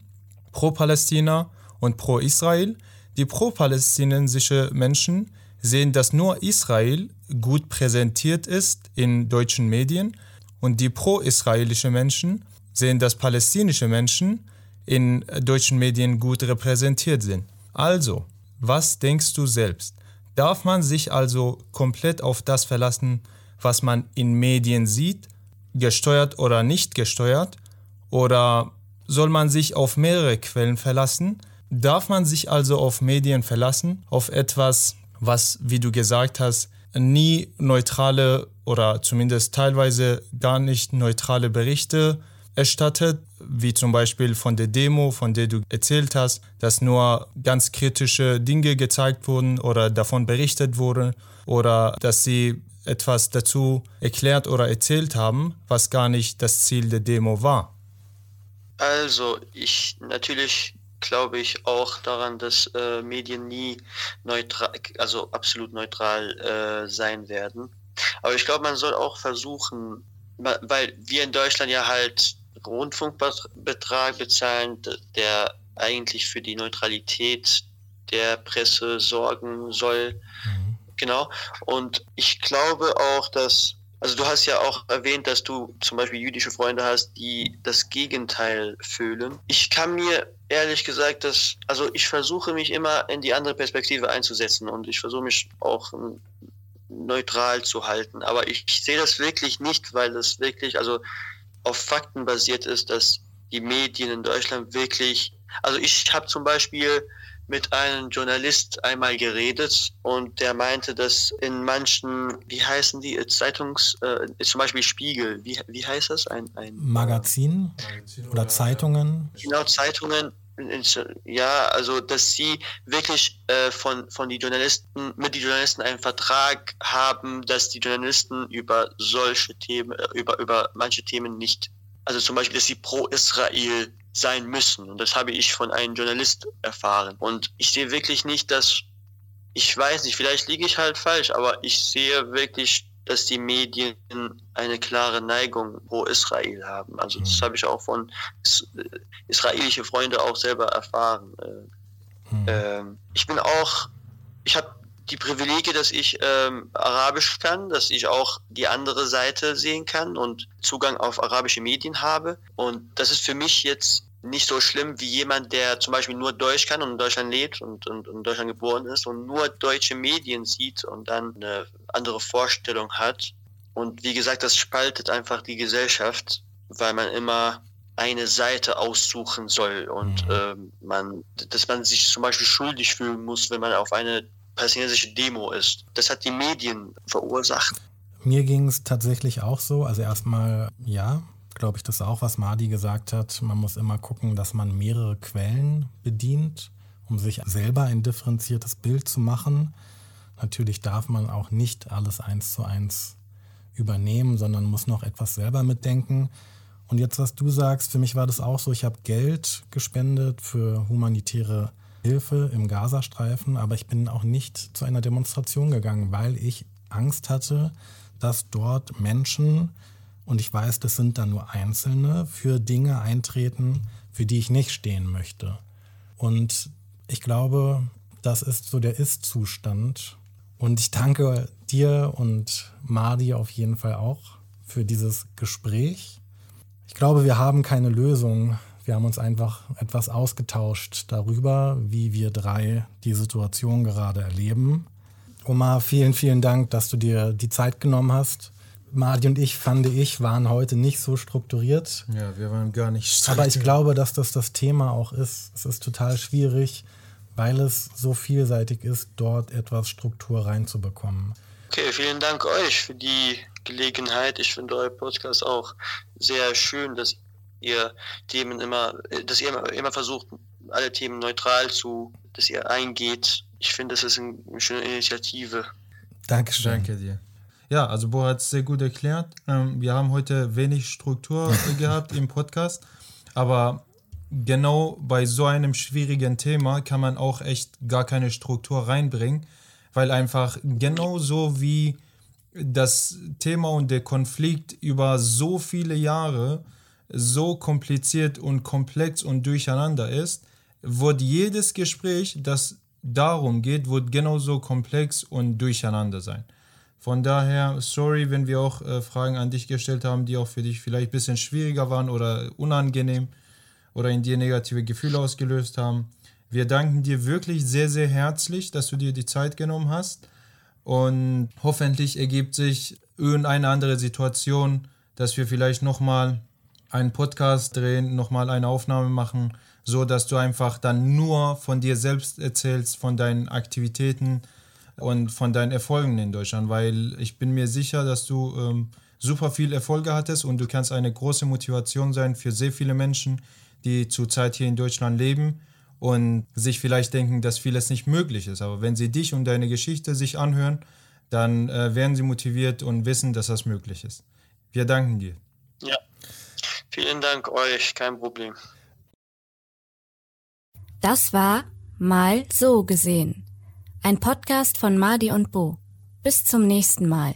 pro-Palästina und pro-Israel. Die pro-palästinensische Menschen sehen, dass nur Israel gut präsentiert ist in deutschen Medien und die pro-israelische Menschen sehen, dass palästinische Menschen in deutschen Medien gut repräsentiert sind. Also, was denkst du selbst? Darf man sich also komplett auf das verlassen, was man in Medien sieht, gesteuert oder nicht gesteuert? Oder soll man sich auf mehrere Quellen verlassen? Darf man sich also auf Medien verlassen, auf etwas, was, wie du gesagt hast, nie neutrale oder zumindest teilweise gar nicht neutrale Berichte erstattet, wie zum Beispiel von der Demo, von der du erzählt hast, dass nur ganz kritische Dinge gezeigt wurden oder davon berichtet wurde oder dass sie etwas dazu erklärt oder erzählt haben, was gar nicht das Ziel der Demo war. Also, ich natürlich glaube ich auch daran, dass äh, Medien nie neutral, also absolut neutral äh, sein werden. Aber ich glaube, man soll auch versuchen, weil wir in Deutschland ja halt Rundfunkbetrag bezahlen, der eigentlich für die Neutralität der Presse sorgen soll. Mhm. Genau. Und ich glaube auch, dass, also du hast ja auch erwähnt, dass du zum Beispiel jüdische Freunde hast, die das Gegenteil fühlen. Ich kann mir ehrlich gesagt, dass, also ich versuche mich immer in die andere Perspektive einzusetzen und ich versuche mich auch neutral zu halten. Aber ich, ich sehe das wirklich nicht, weil das wirklich, also auf Fakten basiert ist, dass die Medien in Deutschland wirklich, also ich habe zum Beispiel mit einem Journalist einmal geredet und der meinte, dass in manchen, wie heißen die, Zeitungs, äh, zum Beispiel Spiegel, wie, wie heißt das? Ein, ein Magazin, Magazin oder, oder Zeitungen? Genau, Zeitungen ja, also dass sie wirklich äh, von, von die Journalisten, mit den Journalisten einen Vertrag haben, dass die Journalisten über solche Themen, äh, über, über manche Themen nicht, also zum Beispiel, dass sie pro Israel sein müssen. Und das habe ich von einem Journalist erfahren. Und ich sehe wirklich nicht, dass, ich weiß nicht, vielleicht liege ich halt falsch, aber ich sehe wirklich dass die Medien eine klare Neigung pro Israel haben. Also das mhm. habe ich auch von israelische Freunde auch selber erfahren. Äh, mhm. Ähm, ich bin auch, ich habe die Privilegie, dass ich ähm, Arabisch kann, dass ich auch die andere Seite sehen kann und Zugang auf arabische Medien habe. Und das ist für mich jetzt nicht so schlimm wie jemand, der zum Beispiel nur Deutsch kann und in Deutschland lebt und, und, in Deutschland geboren ist und nur deutsche Medien sieht und dann eine andere Vorstellung hat. Und wie gesagt, das spaltet einfach die Gesellschaft, weil man immer eine Seite aussuchen soll und mhm. ähm, man, dass man sich zum Beispiel schuldig fühlen muss, wenn man auf eine palästinensische Demo ist. Das hat die Medien verursacht. Mir ging es tatsächlich auch so. Also erstmal ja, glaube ich, das auch, was Madi gesagt hat. Man muss immer gucken, dass man mehrere Quellen bedient, um sich selber ein differenziertes Bild zu machen. Natürlich darf man auch nicht alles eins zu eins übernehmen, sondern muss noch etwas selber mitdenken. Und jetzt, was du sagst, für mich war das auch so, ich habe Geld gespendet für humanitäre Hilfe im Gazastreifen, aber ich bin auch nicht zu einer Demonstration gegangen, weil ich Angst hatte, dass dort Menschen und ich weiß, das sind dann nur Einzelne, für Dinge eintreten, für die ich nicht stehen möchte. Und ich glaube, das ist so der Ist-Zustand. Und ich danke dir und Madi auf jeden Fall auch für dieses Gespräch. Ich glaube, wir haben keine Lösung. Wir haben uns einfach etwas ausgetauscht darüber, wie wir drei die Situation gerade erleben. Omar, vielen, vielen Dank, dass du dir die Zeit genommen hast Madi und ich, fand ich, waren heute nicht so strukturiert. Ja, wir waren gar nicht strukturiert. Aber ich glaube, dass das das Thema auch ist. Es ist total schwierig, weil es so vielseitig ist, dort etwas Struktur reinzubekommen. Okay, vielen Dank euch für die Gelegenheit. Ich finde euer Podcast auch sehr schön, dass ihr Themen immer, dass ihr immer versucht, alle Themen neutral zu, dass ihr eingeht. Ich finde, das ist eine schöne Initiative. Dankeschön. Danke dir. Ja, also Bo hat es sehr gut erklärt. Ähm, wir haben heute wenig Struktur (laughs) gehabt im Podcast, aber genau bei so einem schwierigen Thema kann man auch echt gar keine Struktur reinbringen, weil einfach genauso wie das Thema und der Konflikt über so viele Jahre so kompliziert und komplex und durcheinander ist, wird jedes Gespräch, das darum geht, wird genauso komplex und durcheinander sein. Von daher, sorry, wenn wir auch äh, Fragen an dich gestellt haben, die auch für dich vielleicht ein bisschen schwieriger waren oder unangenehm oder in dir negative Gefühle ausgelöst haben. Wir danken dir wirklich sehr, sehr herzlich, dass du dir die Zeit genommen hast. Und hoffentlich ergibt sich irgendeine andere Situation, dass wir vielleicht nochmal einen Podcast drehen, nochmal eine Aufnahme machen, so dass du einfach dann nur von dir selbst erzählst, von deinen Aktivitäten und von deinen Erfolgen in Deutschland, weil ich bin mir sicher, dass du ähm, super viel Erfolge hattest und du kannst eine große Motivation sein für sehr viele Menschen, die zurzeit hier in Deutschland leben und sich vielleicht denken, dass vieles nicht möglich ist. Aber wenn sie dich und deine Geschichte sich anhören, dann äh, werden sie motiviert und wissen, dass das möglich ist. Wir danken dir. Ja, vielen Dank euch, kein Problem. Das war mal so gesehen. Ein Podcast von Madi und Bo. Bis zum nächsten Mal.